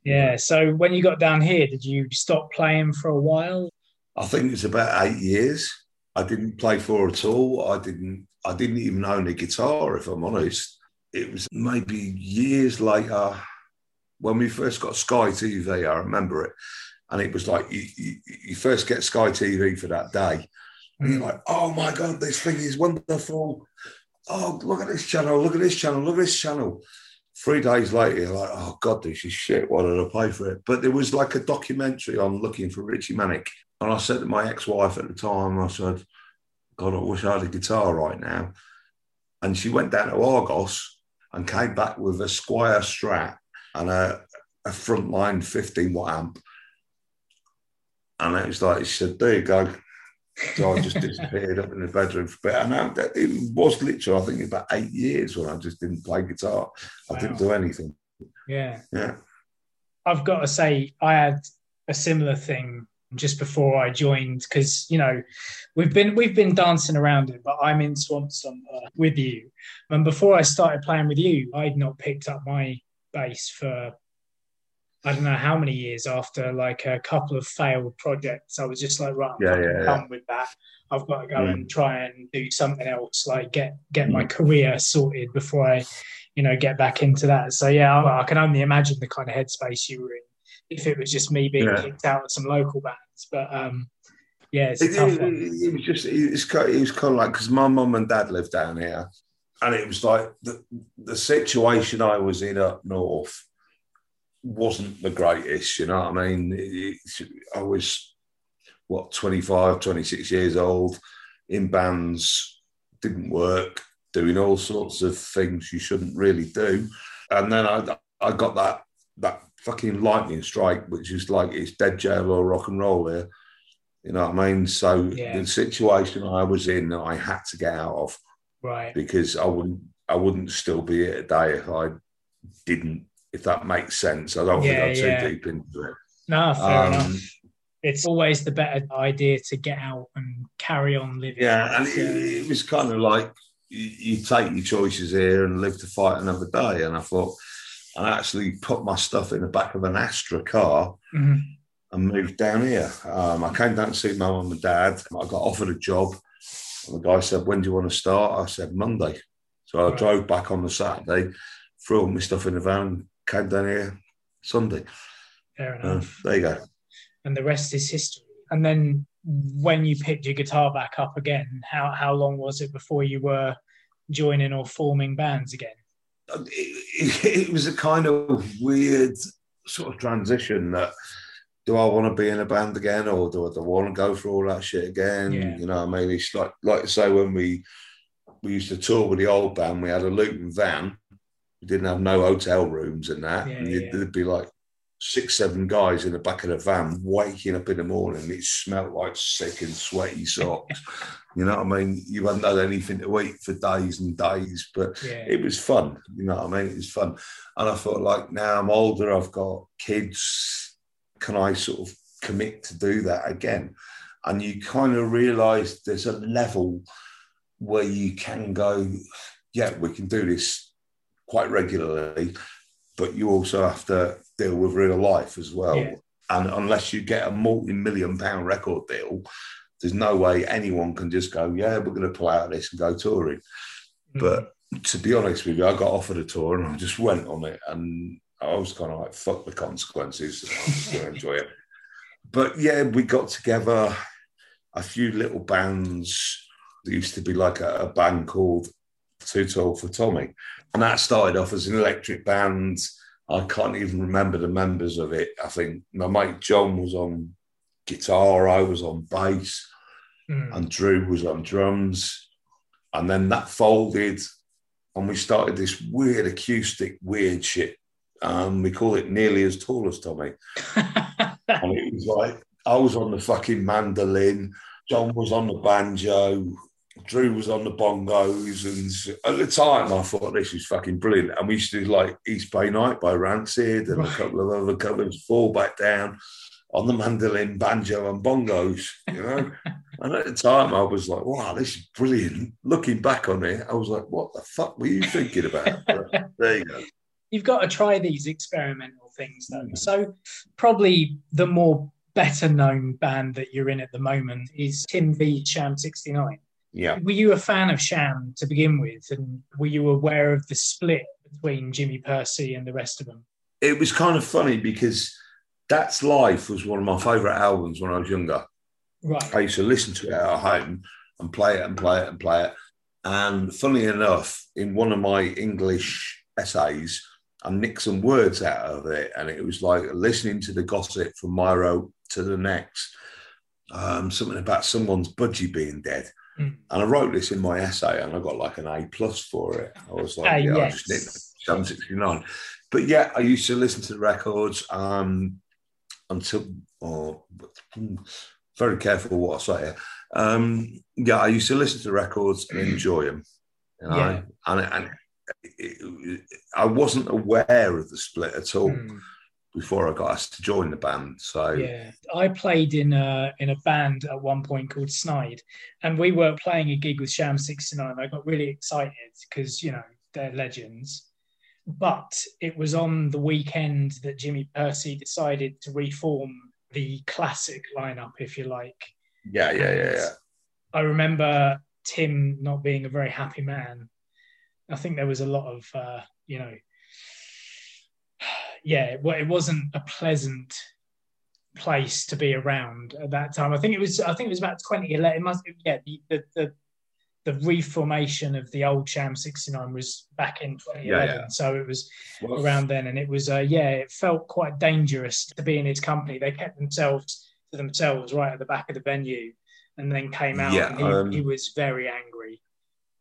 Yeah. So when you got down here, did you stop playing for a while? I think it's about eight years. I didn't play for at all. I didn't. I didn't even own a guitar, if I'm honest. It was maybe years later when we first got Sky TV. I remember it, and it was like you, you, you first get Sky TV for that day, and you're mm. like, "Oh my god, this thing is wonderful! Oh, look at this channel! Look at this channel! Look at this channel!" Three days later, you're like, "Oh god, this is shit! Why did I pay for it?" But there was like a documentary on looking for Richey Manic, and I said to my ex-wife at the time, I said, God, I wish I had a guitar right now. And she went down to Argos and came back with a Squier Strat and a, a frontline 15 watt amp. And it was like, he said, there you go. So I just disappeared up in the bedroom for a bit. And I, it was literally, I think, about eight years when I just didn't play guitar. I wow. didn't do anything. Yeah. Yeah. I've got to say, I had a similar thing just before I joined because you know we've been we've been dancing around it, but I'm in Swamp Stomper uh, with you. And before I started playing with you, I'd not picked up my bass for I don't know how many years after like a couple of failed projects. I was just like, right, I'm yeah, yeah, done yeah. with that. I've got to go mm. and try and do something else, like get get mm. my career sorted before I, you know, get back into that. So yeah, I, I can only imagine the kind of headspace you were in if it was just me being yeah. kicked out of some local bands. But um, yeah, it's it, tough it, it, was just it's kind of, it was kind of like because my mum and dad lived down here, and it was like the the situation I was in up north wasn't the greatest. You know what I mean? I was what 25, 26 years old in bands, didn't work, doing all sorts of things you shouldn't really do, and then I I got that that fucking lightning strike, which is like it's dead jail or rock and roll here. You know what I mean? So yeah. the situation I was in, I had to get out of, right? Because I wouldn't, I wouldn't still be here today if I didn't. If that makes sense, I don't yeah, think I'm yeah. too deep into it. No, fair um, enough. It's always the better idea to get out and carry on living. Yeah, and it, it was kind of like you, you take your choices here and live to fight another day. And I thought, I actually put my stuff in the back of an Astra car mm-hmm. and moved down here. Um, I came down to see my mum and dad. I got offered a job. And the guy said, When do you want to start? I said, Monday. So I right. drove back on the Saturday, threw all my stuff in the van, came down here Sunday. Fair enough. Uh, there you go. And the rest is history. And then when you picked your guitar back up again, how, how long was it before you were joining or forming bands again? it, it, was a kind of weird sort of transition that do I want to be in a band again or do I, do I want to go through all that shit again? Yeah. You know, maybe it's like like say when we we used to tour with the old band, we had a Luton van. We didn't have no hotel rooms and that. Yeah, and yeah. there'd be like six, seven guys in the back of the van waking up in the morning. It smelled like sick and sweaty socks. you know what I mean? You hadn't had anything to eat for days and days, but yeah. it was fun. You know what I mean? It was fun. And I thought, like, now I'm older, I've got kids. Can I sort of commit to do that again? And you kind of realize there's a level where you can go, yeah, we can do this quite regularly, but you also have to deal with real life as well. Yeah. And unless you get a multi-million pound record deal, there's no way anyone can just go, yeah, we're going to pull out this and go touring. Mm-hmm. But to be honest with you, I got offered a tour and I just went on it, and I was kind of like, fuck the consequences. I'm just going to enjoy it. But yeah, we got together a few little bands. There used to be like a, a band called Too Tall for Tommy, and that started off as an electric band I can't even remember the members of it. I think my mate John was on guitar, I was on bass, mm. and Drew was on drums. And then that folded, and we started this weird acoustic, weird shit. Um, we call it nearly as tall as Tommy. and it was like I was on the fucking mandolin, John was on the banjo, Drew was on the bongos, and at the time I thought this was fucking brilliant. And we used to do like East Bay Night by Rancid and right. a couple of other covers, Fall Back Down on the mandolin, banjo, and bongos, you know. and at the time I was like, wow, this is brilliant. Looking back on it, I was like, what the fuck were you thinking about? there you go. You've got to try these experimental things though. Mm. So probably the more better known band that you're in at the moment is Tim V Sham 69. Yeah. Were you a fan of Sham to begin with? And were you aware of the split between Jimmy Pursey and the rest of them? It was kind of funny because That's Life was one of my favourite albums when I was younger. Right. I used to listen to it at home and play it and play it and play it. And funny enough, in one of my English essays, I nicked some words out of it. And it was like listening to the gossip from Myro to the next, um, something about someone's budgie being dead. Mm. And I wrote this in my essay and I got like an A plus for it. I was like, uh, yeah, yes. I just nicked Sham 69. But yeah, I used to listen to the records um, until, oh, very careful what I say here. Um, yeah, I used to listen to records and enjoy them. You know? Yeah. And, and it, it, I wasn't aware of the split at all. Mm before I got asked to join the band. So yeah, I played in a in a band at one point called Snide, and we were playing a gig with Sham Sixty Nine. I got really excited because you know they're legends. But it was on the weekend that Jimmy Pursey decided to reform the classic lineup, if you like. Yeah, yeah, yeah, yeah. I remember Tim not being a very happy man. I think there was a lot of, uh, you know, yeah, well, it wasn't a pleasant place to be around at that time. I think it was. I think it was about 2011. It must. Yeah, the the, the, the reformation of the old Sham 69 was back in 2011. Yeah, yeah. So it was well, around then, and it was. Uh, yeah, it felt quite dangerous to be in his company. They kept themselves to themselves right at the back of the venue, and then came out. Yeah, and he, um, he was very angry.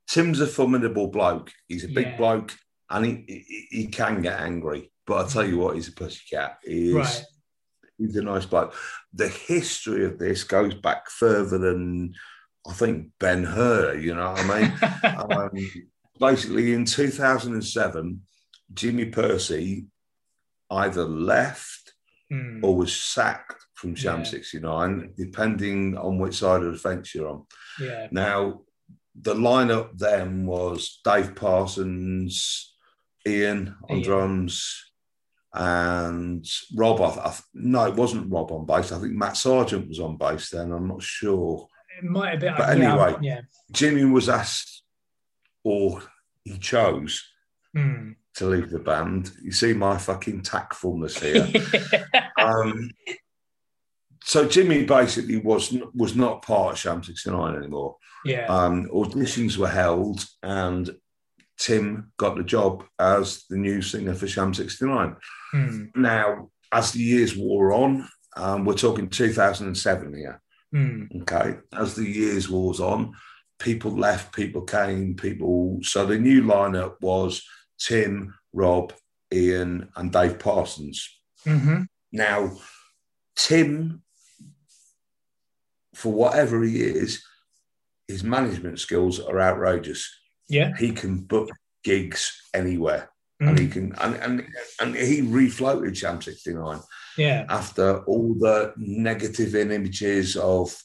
Tim's a formidable bloke. He's a big bloke, and he, he, he can get angry. But I'll tell you what, he's a pussycat. He is, right. He's a nice bloke. The history of this goes back further than I think Ben Hur. You know what I mean? um, basically, in 2007, Jimmy Pursey either left mm. or was sacked from Sham yeah. 69, depending on which side of the fence you're on. Yeah. Now, the lineup then was Dave Parsons, Ian on Ian. drums, and Rob. I, I, no, it wasn't Rob on bass. I think Matt Sargent was on bass then. I'm not sure. It might have been. But anyway, yeah. Jimmy was asked, or he chose mm. to leave the band. You see my fucking tactfulness here. um, so Jimmy basically was was not part of Sham 69 anymore. Yeah. Um, auditions were held, and Tim got the job as the new singer for Sham 69. Hmm. Now, as the years wore on, um, we're talking 2007 here. Hmm. Okay. As the years wore on, people left, people came, people. So the new lineup was Tim, Rob, Ian, and Dave Parsons. Mm-hmm. Now, Tim, for whatever he is, his management skills are outrageous. Yeah. He can book gigs anywhere. Mm. And he can and, and and he refloated Sham 69. Yeah. After all the negative images of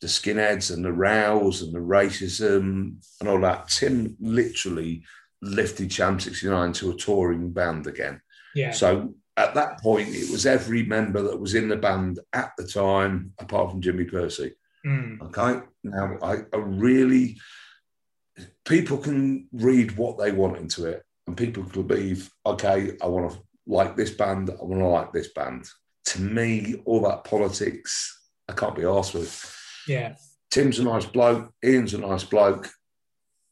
the skinheads and the rows and the racism and all that, Tim literally lifted Sham 69 to a touring band again. Yeah. So at that point, it was every member that was in the band at the time, apart from Jimmy Pursey. Mm. Okay. Now, I, I really people can read what they want into it, and people can believe, okay, I want to like this band, I want to like this band. To me, all that politics, I can't be asked with. Yeah. Tim's a nice bloke, Ian's a nice bloke.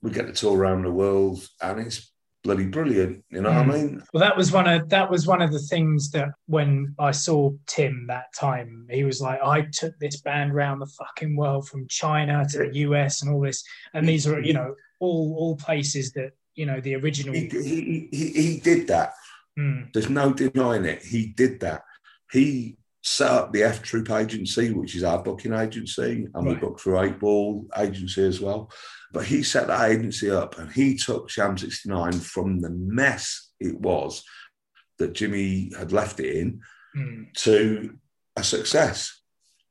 We get to tour around the world, and it's bloody brilliant. You know mm. what I mm. mean? Well, that was one of that was one of the things that when I saw Tim that time, he was like, "I took this band around the fucking world from China to the US and all this, and these are you know all all places that you know the original." He, he, he, he did that. Mm. There's no denying it. He did that. He set up the F Troop Agency, which is our booking agency, and right. we book through Eight Ball Agency as well. But he set that agency up and he took Sham 69 from the mess it was that Jimmy had left it in mm. to a success.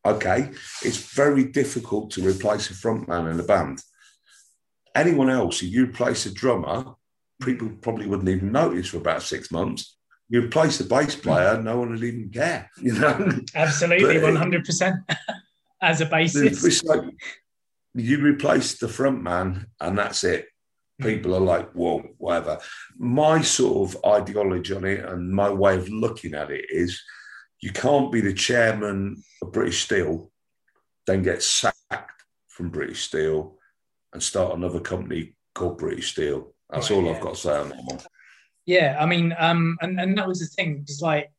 Okay, it's very difficult to replace a frontman in a band. Anyone else, if you replace a drummer, people probably wouldn't even notice for about six months you replace the bass player, no one would even care, you know. Absolutely, one hundred percent. As a bassist, it's like you replace the front man, and that's it. Hmm. People are like, well, whatever. My sort of ideology on it and my way of looking at it is you can't be the chairman of British Steel, then get sacked from British Steel and start another company called British Steel. That's right, all yeah. I've got to say on that one. Yeah, I mean, um, and, and that was the thing, It's like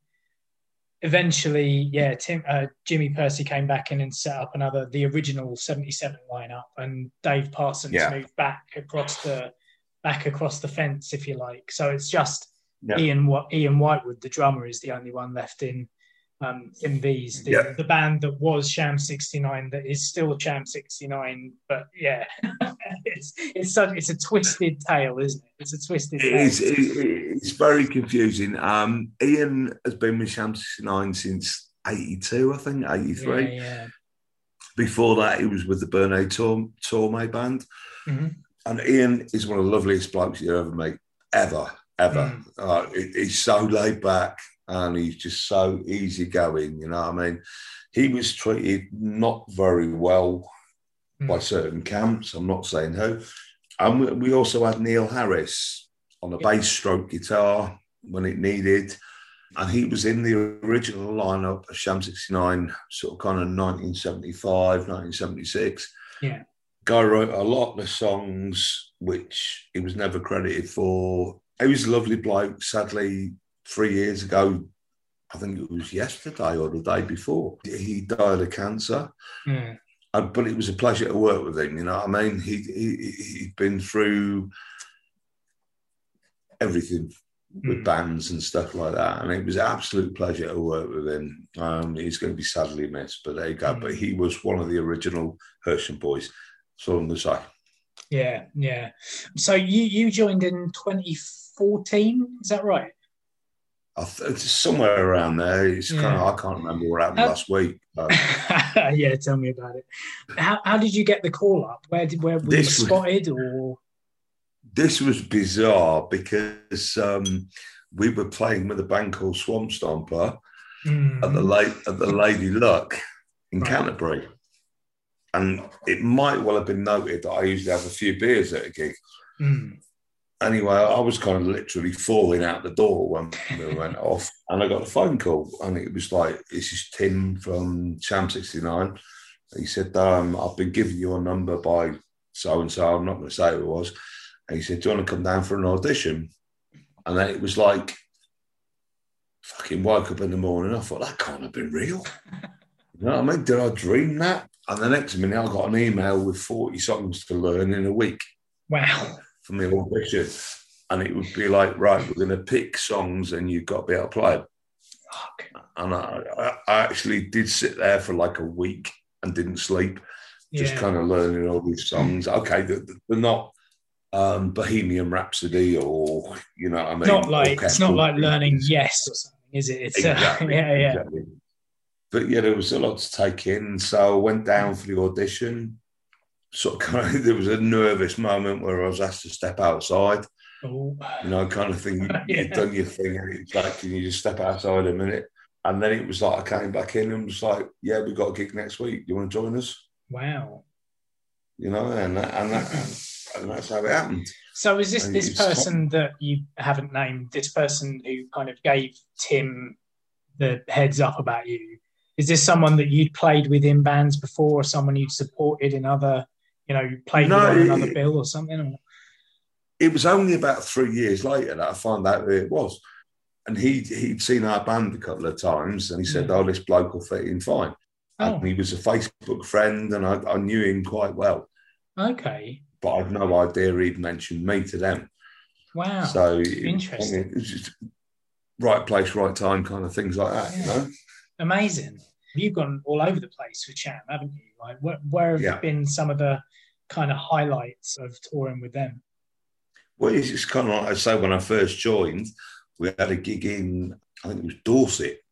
eventually, yeah, Tim, uh, Jimmy Pursey came back in and set up another, the original 77 lineup, and Dave Parsons yeah. moved back across the back across the fence, if you like. So it's just yeah. Ian Ian Whitewood, the drummer, is the only one left in um, in these. The, yeah. the band that was Sham 69 that is still Sham 69, but yeah, it's it's such it's a twisted tale, isn't it? It's a twisted. It is, it, it's very confusing. Um, Ian has been with Sham 69 since 82, I think, 83. Yeah, yeah. Before that, he was with the Bernie Torme band. Mm-hmm. And Ian is one of the loveliest blokes you ever meet, ever, ever. Mm. Uh, he's so laid back and he's just so easygoing. You know, I mean, he was treated not very well mm. by certain camps. I'm not saying who. And we, also had Neil Harris on the bass stroke guitar when it needed. And he was in the original lineup of Sham 69, sort of kind of 1975, 1976. Yeah. Guy wrote a lot of the songs which he was never credited for. He was a lovely bloke. Sadly, three years ago, I think it was yesterday or the day before, he died of cancer. Mm. And, but it was a pleasure to work with him. You know what I mean? He, he, he'd been through everything with mm. bands and stuff like that. And it was an absolute pleasure to work with him. Um, he's going to be sadly missed, but there you go. Mm. But he was one of the original Hersham boys. So I'm going to say. Yeah, yeah. So you you joined in 2014, is that right? It's somewhere around there. It's yeah. kind of I can't remember what happened how, last week. yeah, tell me about it. How, how did you get the call up? Where did where were you spotted was, or? This was bizarre because um, we were playing with a band called Swamp Stomper mm. at the late at the Lady Luck in right. Canterbury, and it might well have been noted that I usually have a few beers at a gig. Mm anyway, I was kind of literally falling out the door when we went off, and I got a phone call, and it was like, "This is Tim from Sham 69." He said, um, "I've been giving you a number by so and so. I'm not going to say who it was." And he said, "Do you want to come down for an audition?" And then it was like, fucking woke up in the morning. I thought that can't have been real. You know what I mean? Did I dream that? And the next minute, I got an email with 40 songs to learn in a week. Wow from the audition, and it would be like, right, we're going to pick songs, and you've got to be able to play them. And I, I, actually did sit there for like a week and didn't sleep, just yeah. kind of learning all these songs. Okay, they're, they're not um, Bohemian Rhapsody or you know, I mean, not like it's not like learning Yes or something, is it? It's uh, exactly, uh, yeah, yeah. Exactly. But yeah, there was a lot to take in. So I went down for the audition sort of kind of, there was a nervous moment where I was asked to step outside. Oh. You know, kind of thing. You, have done your thing, and it's like, can you just step outside a minute? And then it was like I came back in and was like, "Yeah, we've got a gig next week. Do you want to join us?" Wow. You know, and that, and that, and that's how it happened. So, is this and this person that you haven't named? This person who kind of gave Tim the heads up about you? Is this someone that you'd played with in bands before, or someone you'd supported in other you know, played no, on another it, bill or something? Or? It was only about three years later that I found out who it was. And he he'd seen our band a couple of times and he said, yeah. Oh, this bloke will fit in fine. Oh. And he was a Facebook friend and I, I knew him quite well. Okay. But I'd no idea he'd mentioned me to them. Wow. So interesting. It, it right place, right time kind of things like that, yeah. you know? Amazing. You've gone all over the place with Sham, haven't you? Like, where, where have yeah. been some of the kind of highlights of touring with them? Well, it's just kind of like I say, when I first joined, we had a gig in, I think it was Dorset,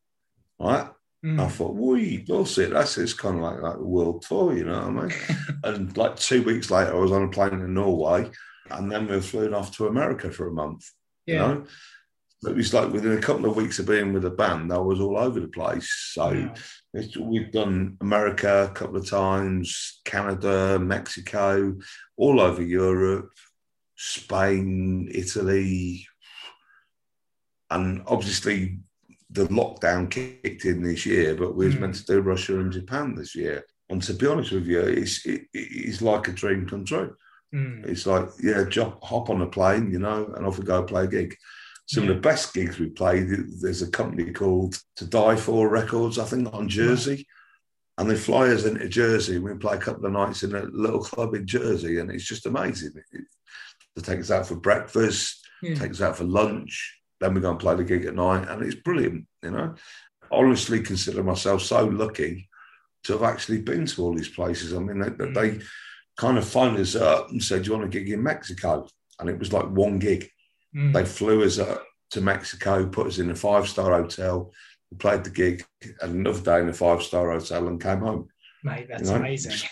right? Mm. I thought, wee, Dorset, that's it's kind of like, like a world tour, you know what I mean? and like two weeks later, I was on a plane in Norway, and then we were flown off to America for a month. Yeah. You know? It was like within a couple of weeks of being with a band, I was all over the place. So we've done America a couple of times, Canada, Mexico, all over Europe, Spain, Italy. And obviously, the lockdown kicked in this year, but we was mm. meant to do Russia and Japan this year. And to be honest with you, it's it, it's like a dream come true. Mm. It's like yeah, jump, hop on a plane, you know, and off we go play a gig. Some of the best gigs we played. There's a company called To Die For Records, I think, on Jersey. And they fly us into Jersey. We play a couple of nights in a little club in Jersey, and it's just amazing. They take us out for breakfast, yeah. take us out for lunch, then we go and play the gig at night, and it's brilliant. You know, honestly consider myself so lucky to have actually been to all these places. I mean, they, mm. they kind of phoned us up and said, "Do you want a gig in Mexico?" And it was like one gig. Mm. They flew us up to Mexico, put us in a five star hotel, we played the gig, and another day in a five star hotel, and came home. Mate, that's you know? amazing.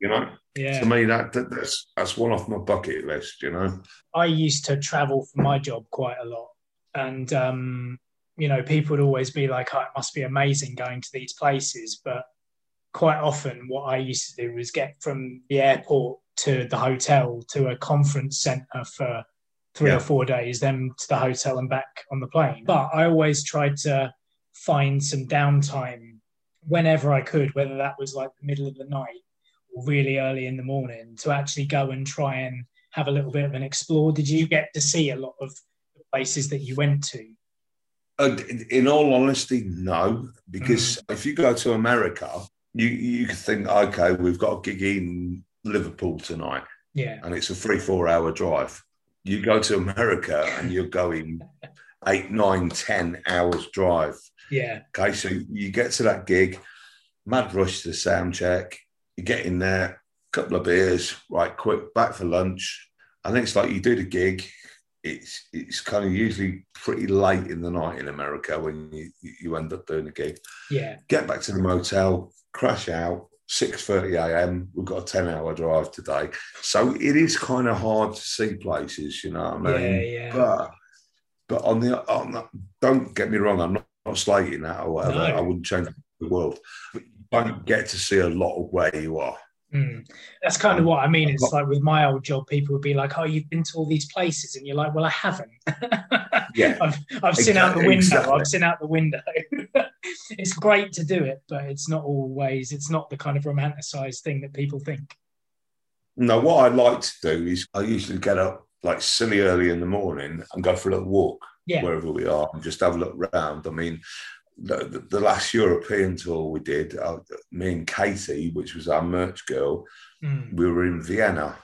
you know, yeah. To me, that, that, that's that's one off my bucket list. You know, I used to travel for my job quite a lot, and um, you know, people would always be like, "Oh, it must be amazing going to these places," but quite often, what I used to do was get from the airport to the hotel to a conference center for three yeah. or four days, then to the hotel and back on the plane. But I always tried to find some downtime whenever I could, whether that was like the middle of the night or really early in the morning, to actually go and try and have a little bit of an explore. Did you get to see a lot of the places that you went to? Uh, in all honesty, no, because mm. if you go to America, you you could think, okay, we've got a gig in Liverpool tonight, yeah, and it's a three four hour drive. You go to America and you're going eight, nine, ten hours drive. Yeah. Okay, so you get to that gig, mad rush to the sound check. You get in there, couple of beers, right, quick, back for lunch. I think it's like you do the gig, it's it's kind of usually pretty late in the night in America when you you end up doing the gig. Yeah. Get back to the motel, crash out, six thirty a.m. We've got a ten hour drive today, so it is kind of hard to see places. You know what I mean? Yeah, yeah. But but on the on the, don't get me wrong, I'm not, not slating that or whatever. No. I wouldn't change the world. But you don't get to see a lot of where you are. Mm. That's kind of what I mean. It's like with my old job, people would be like, "Oh, you've been to all these places," and you're like, "Well, I haven't. yeah, I've, I've seen out the window. Exactly. I've seen out the window. it's great to do it, but it's not always. It's not the kind of romanticized thing that people think. No, what I like to do is I usually get up like silly early in the morning and go for a little walk yeah. wherever we are and just have a look around. I mean, the, the, last European tour we did, uh, me and Katie, which was our merch girl, mm. we were in Vienna,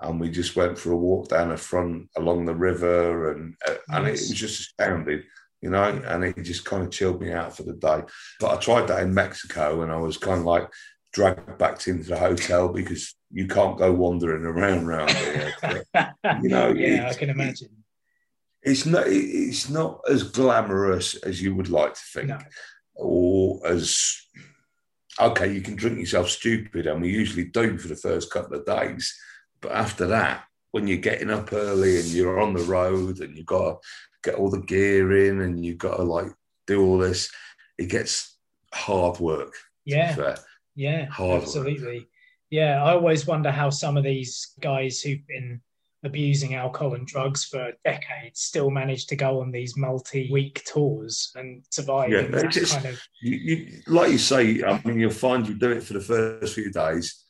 and we just went for a walk down the front along the river, and uh, nice. and it was just astounding, you know, and it just kind of chilled me out for the day. But I tried that in Mexico, and I was kind of like dragged back into the hotel because you can't go wandering around around here. you know, yeah, I can imagine it's not it's not as glamorous as you would like to think, no. or as okay, you can drink yourself stupid, and we usually do for the first couple of days, but after that, when you're getting up early and you're on the road and you've got to get all the gear in and you've got to like do all this, it gets hard work. Yeah, yeah, hard absolutely. Work. Yeah, I always wonder how some of these guys who've been abusing alcohol and drugs for decades still managed to go on these multi-week tours and survive yeah, that just, kind of you, you, like you say i mean you'll find you do it for the first few days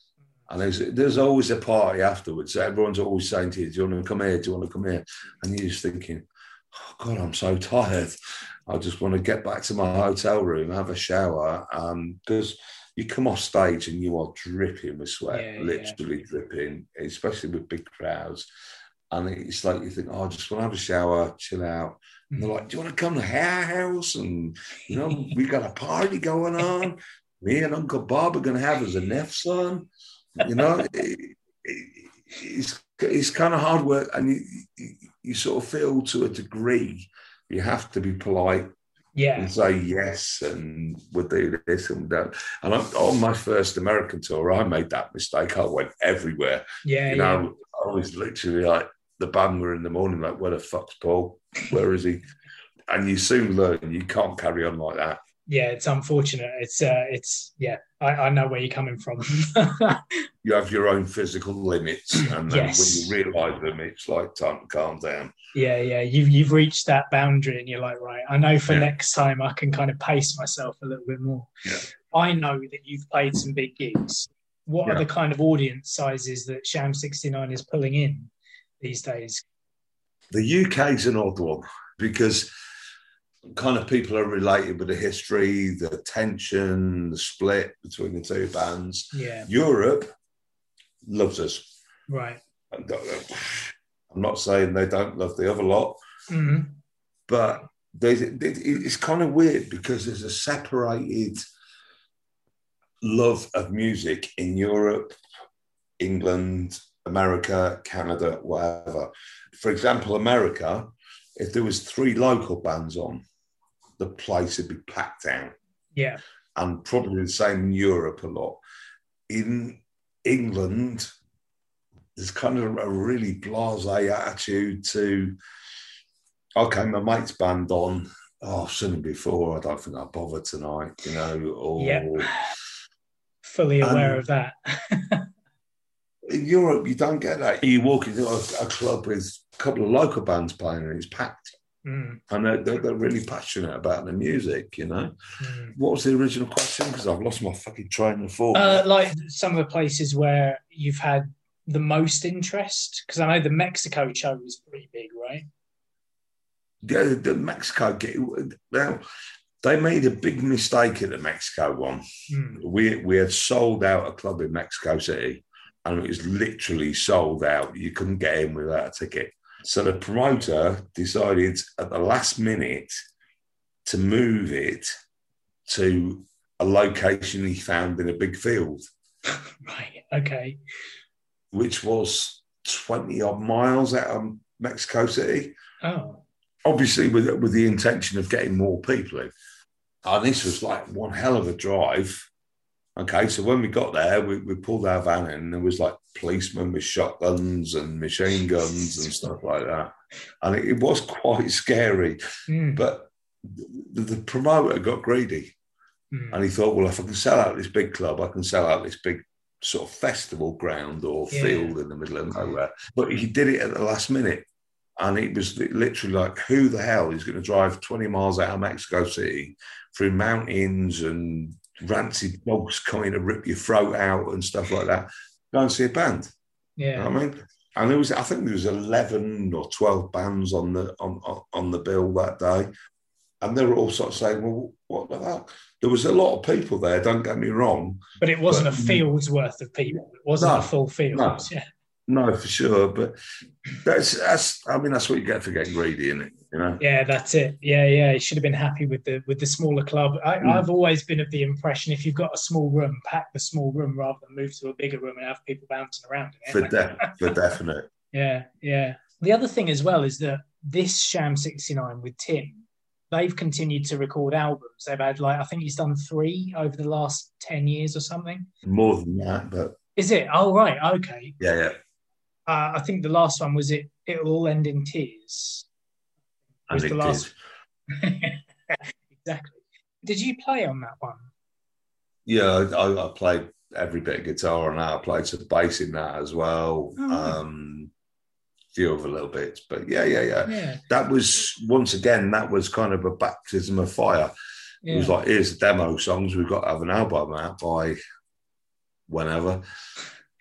and there's there's always a party afterwards. So everyone's always saying to you do you want to come here? Do you want to come here? And you're just thinking oh god i'm so tired. I just want to get back to my hotel room have a shower because um, you come off stage and you are dripping with sweat, yeah, literally yeah. dripping, especially with big crowds. And it's like you think, oh, I just want to have a shower, chill out. And they're hmm. like, Do you want to come to our house? And you know, we got a party going on. Me and Uncle Bob are gonna have as a nephew son. You know, it, it, it's it's kind of hard work, and you, you, you sort of feel to a degree you have to be polite yeah. and say yes and we'll do this and that. And I, on my first American tour, I made that mistake. I went everywhere. Yeah. You know, yeah. I was literally like, the band were in the morning, like, where the fuck's Paul? Where is he? And you soon learn you can't carry on like that yeah, it's unfortunate. It's uh, it's yeah, I, I know where you're coming from. you have your own physical limits, and then yes. when you realise them, it's like time to calm down. Yeah, yeah, you've you've reached that boundary, and you're like, right, I know for yeah. next time I can kind of pace myself a little bit more. Yeah. I know that you've played some big gigs. What yeah. are the kind of audience sizes that Sham 69 is pulling in these days? The UK is an odd one because kind of people are related with the history, the tension, the split between the two bands. Yeah. Europe loves us. Right. I'm not saying they don't love the other lot, Mhm. but it, it's kind of weird because there's a separated love of music in Europe, England, America, Canada, whatever. For example, America, if there was three local bands on, the place would be packed out Yeah. and probably the same in Europe a lot. In England, there's kind of a really blasé attitude to, okay, my mate's band on. Oh, I've seen him before. I don't think I'll bother tonight, you know. Or Yep. Fully aware of that. in Europe, you don't get that. You walk into a, a club with a couple of local bands playing and it's packed. Mm, And they're, they're, they're really passionate about the music, you know. mm. What was the original question? Because I've lost my fucking train of thought. Uh, like some of the places where you've had the most interest, because I know the Mexico show was pretty big, right? Yeah, the, the Mexico. Now, they made a big mistake at the Mexico one. Mm. We we had sold out a club in Mexico City, and it was literally sold out. You couldn't get in without a ticket. So the promoter decided at the last minute to move it to a location he found in a big field, Right. Okay. which was twenty odd miles out of Mexico City. Oh. obviously with with the intention of getting more people in. And this was like one hell of a drive. Okay, so when we got there, we, we pulled our van in, and there was like policemen with shotguns and machine guns and stuff like that. And it, it was quite scary. Mm, But the, the promoter got greedy mm. and he thought, well, if I can sell out this big club, I can sell out this big sort of festival ground or Yeah. field in the middle of nowhere. But he did it at the last minute. And it was literally like, who the hell is going to drive 20 miles out of Mexico City through mountains and rancid dogs coming to rip your throat out and stuff like that? Go and see a band. You Yeah. know what I mean? And it was, I think there was 11 or 12 bands on the on, on, on the bill that day. And they were all sort of saying, well, what the hell? There was a lot of people there, don't get me wrong. But it wasn't a field's worth of people. It wasn't No, a full field. no. Yeah. No, for sure. But that's, that's I mean, that's what you get for getting greedy, in it? You know? Yeah, that's it. Yeah, yeah. You should have been happy with the with the smaller club. I, Mm. I've always been of the impression if you've got a small room, pack the small room rather than move to a bigger room and have people bouncing around in For, de- for definite. Yeah, yeah. The other thing as well is that this Sham 69 with Tim, they've continued to record albums. They've had like I think he's done three over the last 10 years or something. More than that, but Is it? Oh right, okay. yeah, yeah. Uh, I think the last one was it It'll All End in Tears. Was the last exactly. Did you play on that one? Yeah, I, I played every bit of guitar on that. I played some bass in that as well. Oh. Um, few other little bits, but yeah, yeah, yeah. Yeah. That was once again that was kind of a baptism of fire. yeah. It was like, here's the demo songs. We've got to have an album out by whenever.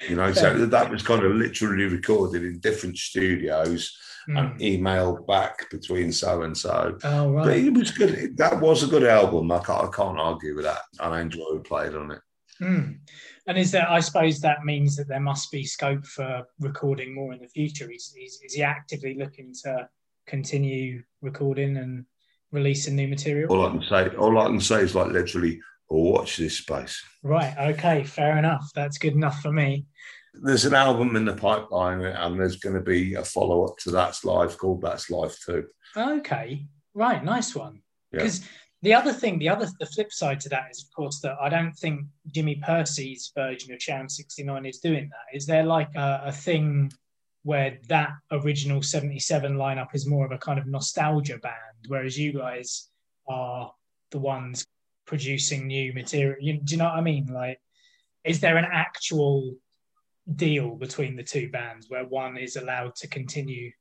You know, so that was kind of literally recorded in different studios Mm. and emailed back between so and so. Oh But it was good. That was a good album. I can't, I can't argue with that. And I enjoyed playing on it. Mm. And is there? I suppose that means that there must be scope for recording more in the future. Is is, is he actively looking to continue recording and releasing new material? All I can say, all I can say is like literally, watch this space. Right. Okay. Fair enough. That's good enough for me. There's an album in the pipeline, and there's going to be a follow up to That's Life called That's Life too. Okay. Right. Nice one. Yeah. Because the other thing, the other, the flip side to that is, of course, that I don't think Jimmy Pursey's version of Sham 69 is doing that. Is there like a, a thing where that original 77 lineup is more of a kind of nostalgia band, whereas you guys are the ones producing new material? You, do you know what I mean? Like, is there an actual deal between the two bands where one is allowed to continue?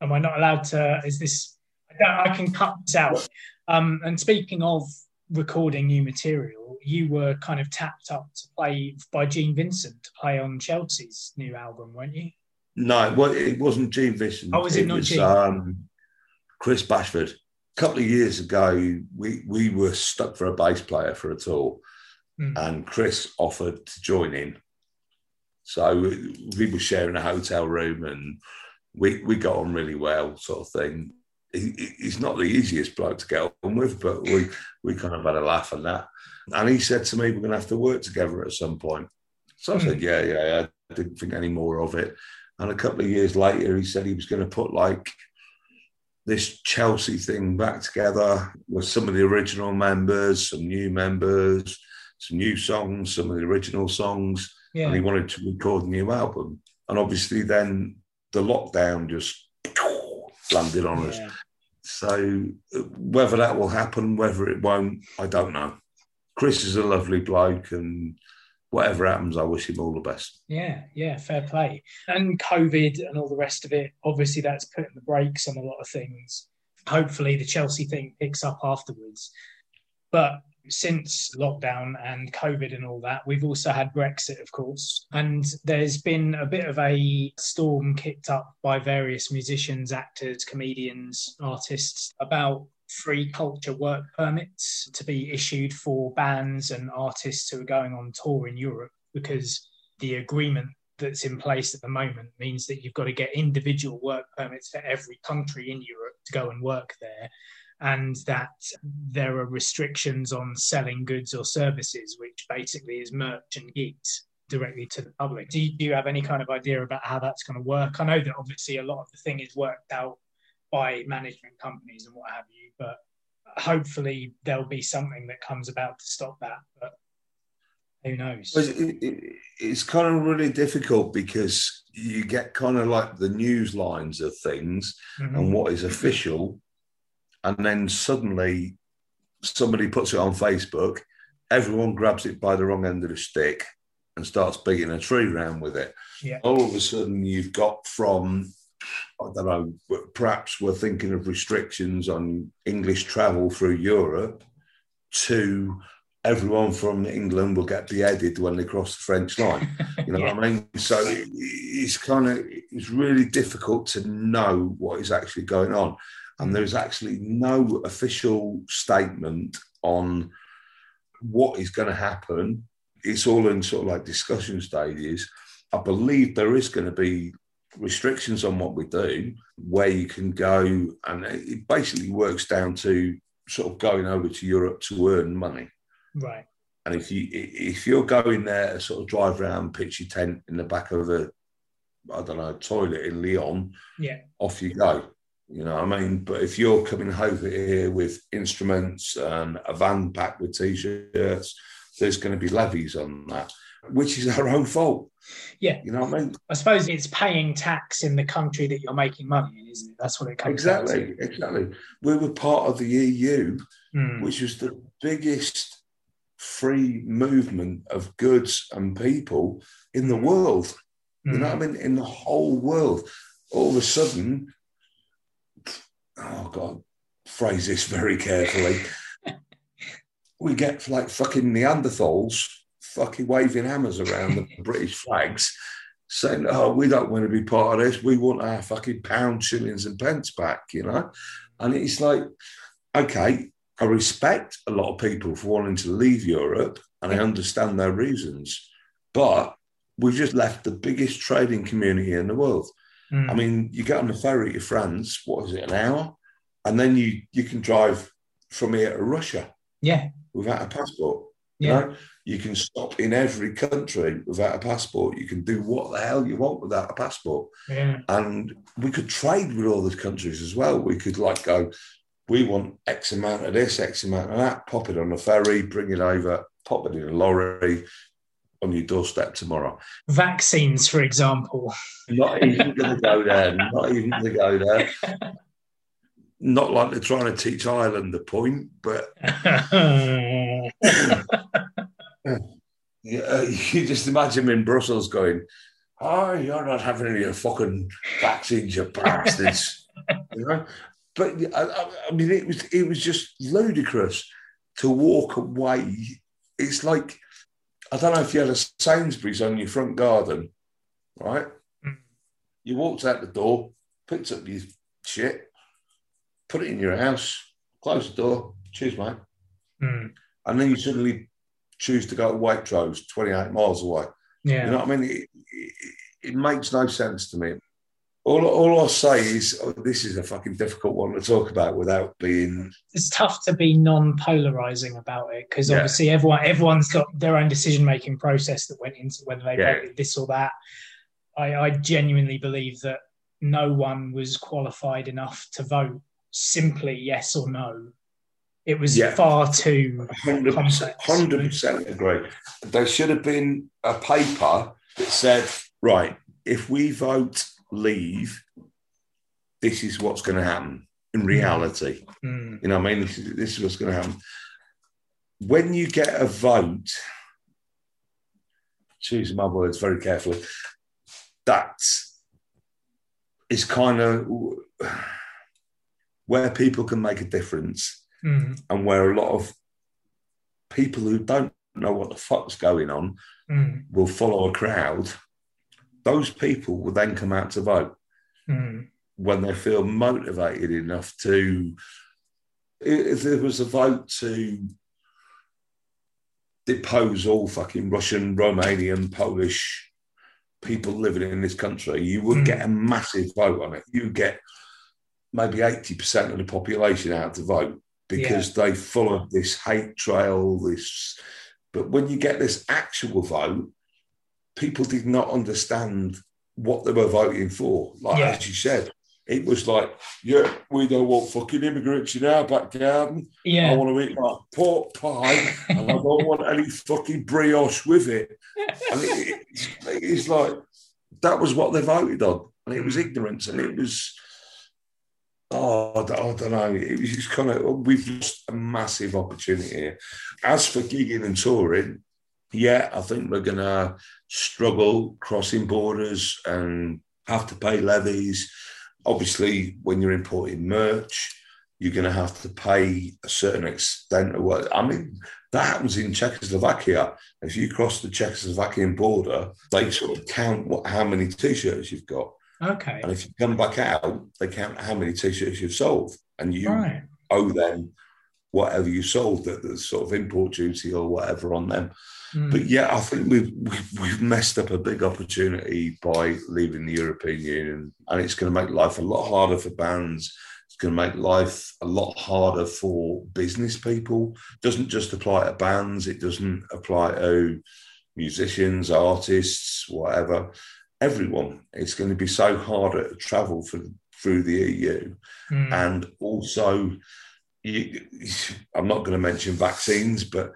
Am I not allowed to? Is this? I, don't, I can cut this out. Um, and speaking of recording new material, you were kind of tapped up to play by Gene Vincent to play on Chelsea's new album, weren't you? No, well, it wasn't Gene Vincent. Oh, was it, it not was, Gene? Um, Chris Bashford. A couple of years ago, we we were stuck for a bass player for a tour, mm. and Chris offered to join in. So we were sharing a hotel room, and we we got on really well, sort of thing. He, he's not the easiest bloke to get on with, but we we kind of had a laugh at that. And he said to me, "We're going to have to work together at some point." So I said, hmm. "Yeah, yeah, yeah." I didn't think any more of it. And a couple of years later, he said he was going to put like this Chelsea thing back together with some of the original members, some new members, some new songs, some of the original songs. Yeah. And he wanted to record a new album. And obviously, then the lockdown just landed on us. So, uh, whether that will happen, whether it won't, I don't know. Chris is a lovely bloke and whatever happens, I wish him all the best. Yeah, yeah, fair play. And COVID and all the rest of it, obviously, that's putting the brakes on a lot of things. Hopefully, the Chelsea thing picks up afterwards. But since lockdown and COVID and all that, we've also had Brexit, of course. And there's been a bit of a storm kicked up by various musicians, actors, comedians, artists about free culture work permits to be issued for bands and artists who are going on tour in Europe because the agreement that's in place at the moment means that you've got to get individual work permits for every country in Europe to go and work there. And that there are restrictions on selling goods or services, which basically is merch and gigs directly to the public. Do you, do you have any kind of idea about how that's going to work? I know that obviously a lot of the thing is worked out by management companies and what have you. But hopefully there'll be something that comes about to stop that. But who knows? It, it, it's kind of really difficult because you get kind of like the news lines of things mm-hmm. and what is official, and then suddenly somebody puts it on Facebook, everyone grabs it by the wrong end of the stick and starts beating a tree around with it. Yeah. All of a sudden, you've got from Uh, I don't know, perhaps we're thinking of restrictions on English travel through Europe to everyone from England will get beheaded when they cross the French line. You know yeah. what I mean? So it's kind of it's really difficult to know what is actually going on, and there's actually no official statement on what is going to happen. It's all in sort of like discussion stages. I believe there is going to be restrictions on what we do, where you can go, and it basically works down to sort of going over to Europe to earn money. Right. And if you if you're going there to sort of drive around, pitch your tent in the back of a, I don't know, toilet in Lyon, yeah, off you go. You know what I mean? But if you're coming over here with instruments and a van packed with t-shirts, there's going to be levies on that which is our own fault. Yeah. You know what I mean? I suppose it's paying tax in the country that you're making money in, isn't it? That's what it comes exactly, Exactly. We were part of the EU, mm. which was the biggest free movement of goods and people in the world. Mm. You know what I hmm. mean? In the whole world. All of a sudden, oh God, phrase this very carefully. we get like fucking Neanderthals fucking waving hammers around the British flags, saying, "Oh, we don't want to be part of this. We want our fucking pound, shillings, and pence back," you know. And it's like, okay, I respect a lot of people for wanting to leave Europe, and I understand their reasons, but we've just left the biggest trading community in the world. Mm. I mean, you get on the ferry to France, what is it, an hour? And then you you can drive from here to Russia. Yeah. Without a passport. Yeah. You know? You can stop in every country without a passport. You can do what the hell you want without a passport. Yeah. And we could trade with all those countries as well. We could like go, we want X amount of this, X amount of that, pop it on a ferry, bring it over, pop it in a lorry on your doorstep tomorrow. Vaccines, for example. Not even going to go there. Not even going to go there. Not like they're trying to teach Ireland the point, but yeah, uh, you just imagine him in Brussels going, "Oh, you're not having any fucking vaccines, you bastards," you know. But I, I, mean, it was it was just ludicrous to walk away. It's like I don't know if you had a Sainsbury's on your front garden, right? Mm. You walked out the door, picked up your shit, put it in your house, closed the door, cheers, mate. Mm. And then you suddenly choose to go to Waitrose, 28 miles away. Yeah. You know what I mean? It, it, it makes no sense to me. All, all I'll say is oh, this is a fucking difficult one to talk about without being. It's tough to be non-polarizing about it because Yeah. obviously everyone everyone's got their own decision-making process that went into whether they Yeah. voted this or that. I, I genuinely believe that no one was qualified enough to vote simply yes or no. It was Yeah. far too 100%, 100% agree. There should have been a paper that said, right, if we vote leave, this is what's going to happen in reality. Mm, You know what I mean? This is, this is what's going to happen. When you get a vote, choosing my words very carefully, that is kind of where people can make a difference mm, and where a lot of people who don't know what the fuck's going on mm, will follow a crowd. Those people will then come out to vote mm, when they feel motivated enough to. If there was a vote to depose all fucking Russian, Romanian, Polish people living in this country, you would Mm. get a massive vote on it. You get maybe 80% of the population out to vote because they follow this hate trail, this but when you get this actual vote, people did not understand what they were voting for. Like Yeah. as you said, it was like, yeah, we don't want fucking immigrants in our back garden. I want to eat my pork pie and I don't want any fucking brioche with it. And it, it's, it's like that was what they voted on, and it was ignorance, and it was. Oh, I oh, don't, know. It was kind of oh, we've lost a massive opportunity. As for gigging and touring, yeah, I think we're gonna struggle crossing borders and have to pay levies. Obviously, when you're importing merch, you're going to have to pay a certain extent of what I mean. That happens in Czechoslovakia. If you cross the Czechoslovakian border, they sort of count what how many t-shirts you've got, Okay. and if you come back out, they count how many t-shirts you've sold, and you Right. owe them whatever you sold, That the sort of import duty or whatever on them. Mm, But yeah, I think we've, we've we've messed up a big opportunity by leaving the European Union, and it's going to make life a lot harder for bands. It's going to make life a lot harder for business people. It doesn't just apply to bands. It doesn't apply to musicians, artists, whatever. Everyone. It's going to be so harder to travel for, through the EU, mm. and also you, I'm not going to mention vaccines, but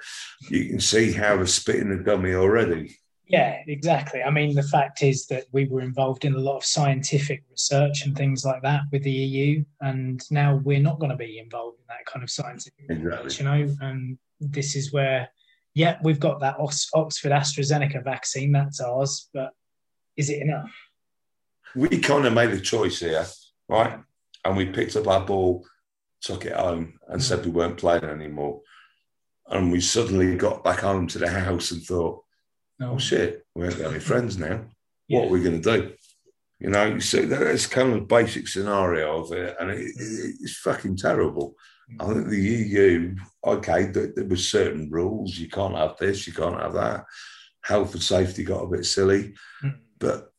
you can see how they're spitting the dummy already. Yeah, exactly. I mean, the fact is that we were involved in a lot of scientific research and things like that with the EU, and now we're not going to be involved in that kind of scientific Exactly. research, you know. And this is where, yeah, we've got that Ox- Oxford AstraZeneca vaccine, that's ours, but is it enough? We kind of made a choice here, right? And we picked up our ball, took it home, and said we weren't playing anymore. And we suddenly got back home to the house and thought, No. oh shit, we ain't got any friends now. Yeah. What are we going to do? You know, you see, that's kind of the basic scenario of it, and it, it, it's fucking terrible. I think the EU, okay, there, was certain rules. You can't have this, you can't have that. Health and safety got a bit silly, Mm. But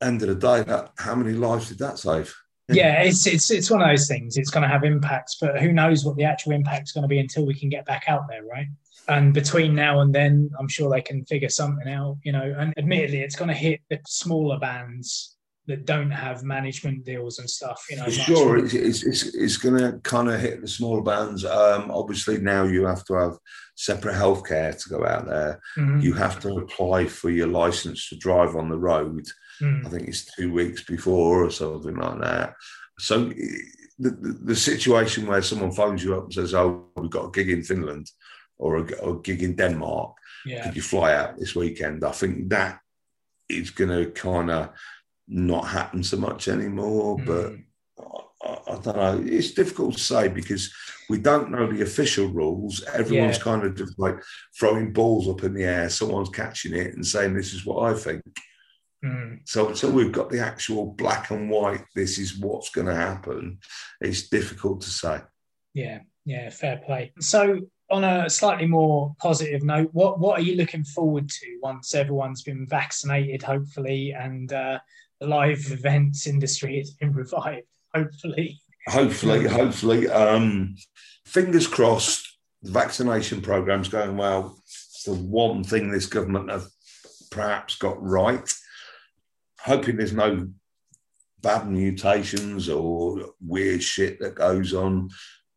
end of the day, that how many lives did that save? Yeah, it's it's it's one of those things. It's going to have impacts, but who knows what the actual impact's going to be until we can get back out there, right? And between now and then, I'm sure they can figure something out, you know. And admittedly, it's going to hit the smaller bands that don't have management deals and stuff, you know. Sure, it's, it's, it's, it's going to kind of hit the smaller bands. Um, obviously, now you have to have separate healthcare to go out there. Mhm. You have to apply for your license to drive on the road. Mm. I think it's two weeks before or something like that. So the, the, the situation where someone phones you up and says, "Oh, we've got a gig in Finland or a, or a gig in Denmark. Yeah, Could you fly out this weekend?" I think that is going to kind of not happen so much anymore. But Mm. I, I don't know. It's difficult to say because we don't know the official rules. Everyone's Yeah. kind of just like throwing balls up in the air. Someone's catching it and saying, "This is what I think." Mm. So until we've got the actual black and white, this is what's going to happen. It's difficult to say. Yeah, yeah, fair play. So on a slightly more positive note, what what are you looking forward to once everyone's been vaccinated, hopefully, and uh, live events industry has been revived, hopefully? Hopefully, hopefully. Um, fingers crossed. The vaccination program's going well. It's the one thing this government have perhaps got right hoping there's no bad mutations or weird shit that goes on.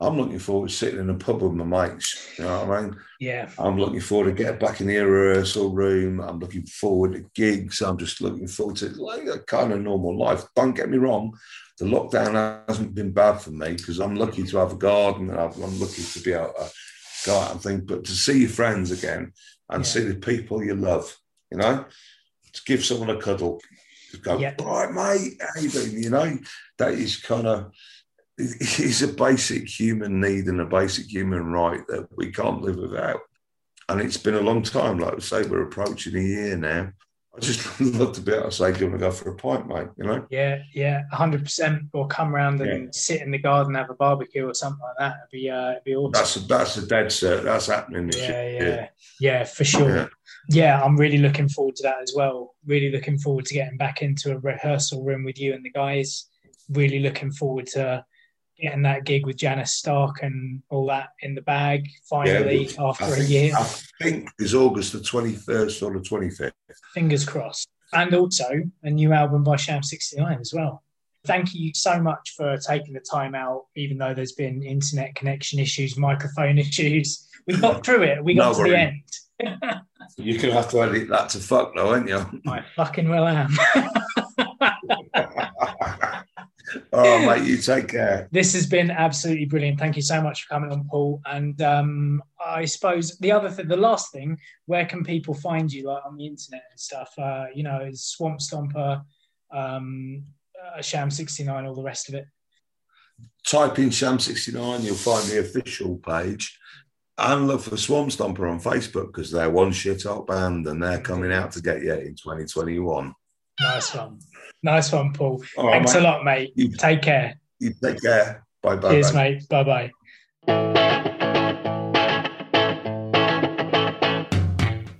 I'm looking forward to sitting in a pub with my mates. You know what I mean? Yeah. I'm looking forward to get back in the rehearsal room. I'm looking forward to gigs. I'm just looking forward to like a kind of normal life. Don't get me wrong. The lockdown hasn't been bad for me because I'm lucky to have a garden and I'm lucky to be able to go out and think. But to see your friends again and yeah. see the people you love, you know, to give someone a cuddle, to go, yep. right, mate, how you doing? You know, that is kind of it's a basic human need and a basic human right that we can't live without. And it's been a long time, like I say, we're approaching a year now. I just love to be able to say, "Do you want to go for a pint, mate?" You know? Yeah, yeah, hundred percent. Or come round and yeah. sit in the garden, have a barbecue or something like that. It'd be, uh, it'd be awesome. That's a, that's a dead set. That's happening. this yeah, yeah, yeah, for sure. Yeah yeah, I'm really looking forward to that as well. Really looking forward to getting back into a rehearsal room with you and the guys. Really looking forward to getting that gig with Janice Stark and all that in the bag finally yeah, after think, a year. I think it's August the 21st or the 25th. Fingers crossed. And also a new album by Sham 69 as well. Thank you so much for taking the time out, even though there's been internet connection issues, microphone issues. We got through it. We got no to the end. You're gonna have to edit that to fuck though, aren't you? I fucking well am. oh mate, you take care. This has been absolutely brilliant. Thank you so much for coming on, Paul. And um, I suppose the other thing, the last thing, where can people find you, like on the internet and stuff? Uh, you know, is Swamp Stomper, um, uh, Sham sixty nine, all the rest of it. Type in Sham sixty nine, you'll find the official page and look for Swamp Stomper on Facebook because they're one shit hot band and they're coming out to get you in 2021. Nice one. Nice one, Paul. All Thanks right, a lot, mate. You, take care. You take care. Bye bye. Cheers, mate. Bye bye.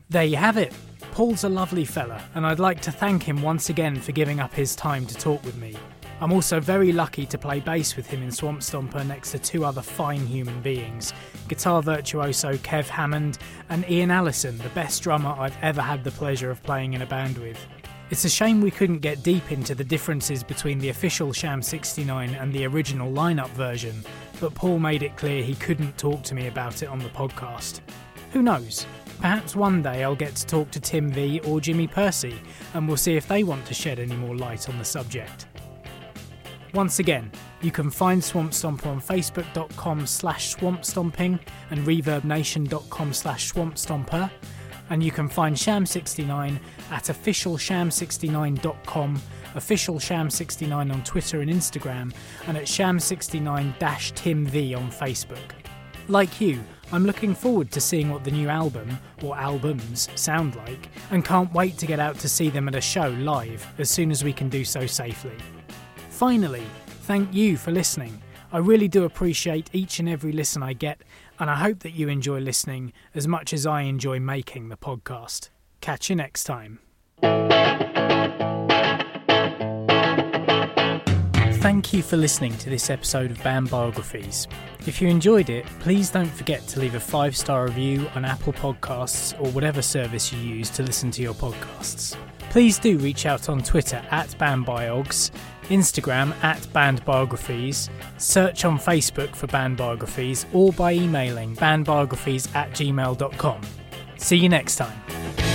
There you have it. Paul's a lovely fella, and I'd like to thank him once again for giving up his time to talk with me. I'm also very lucky to play bass with him in Swamp Stomper next to two other fine human beings guitar virtuoso Kev Hammond and Ian Allison, the best drummer I've ever had the pleasure of playing in a band with. It's a shame we couldn't get deep into the differences between the official Sham 69 and the original lineup version, but Paul made it clear he couldn't talk to me about it on the podcast. Who knows? Perhaps one day I'll get to talk to Tim V or Jimmy Pursey, and we'll see if they want to shed any more light on the subject. Once again, you can find Swamp Stomper on facebook.com slash swampstomping and reverbnation.com slash swampstomper. And you can find Sham69 at officialsham69.com, officialsham69 on Twitter and Instagram, and at sham69-timv on Facebook. Like you, I'm looking forward to seeing what the new album, or albums, sound like, and can't wait to get out to see them at a show live as soon as we can do so safely. Finally, thank you for listening. I really do appreciate each and every listen I get, and I hope that you enjoy listening as much as I enjoy making the podcast. Catch you next time. Thank you for listening to this episode of Banned Biographies. If you enjoyed it, please don't forget to leave a five star review on Apple Podcasts or whatever service you use to listen to your podcasts. Please do reach out on Twitter at BannedBiogs Instagram at bannedbiographies, search on Facebook for bannedbiographies, or by emailing bandbiographies at gmail.com. See you next time.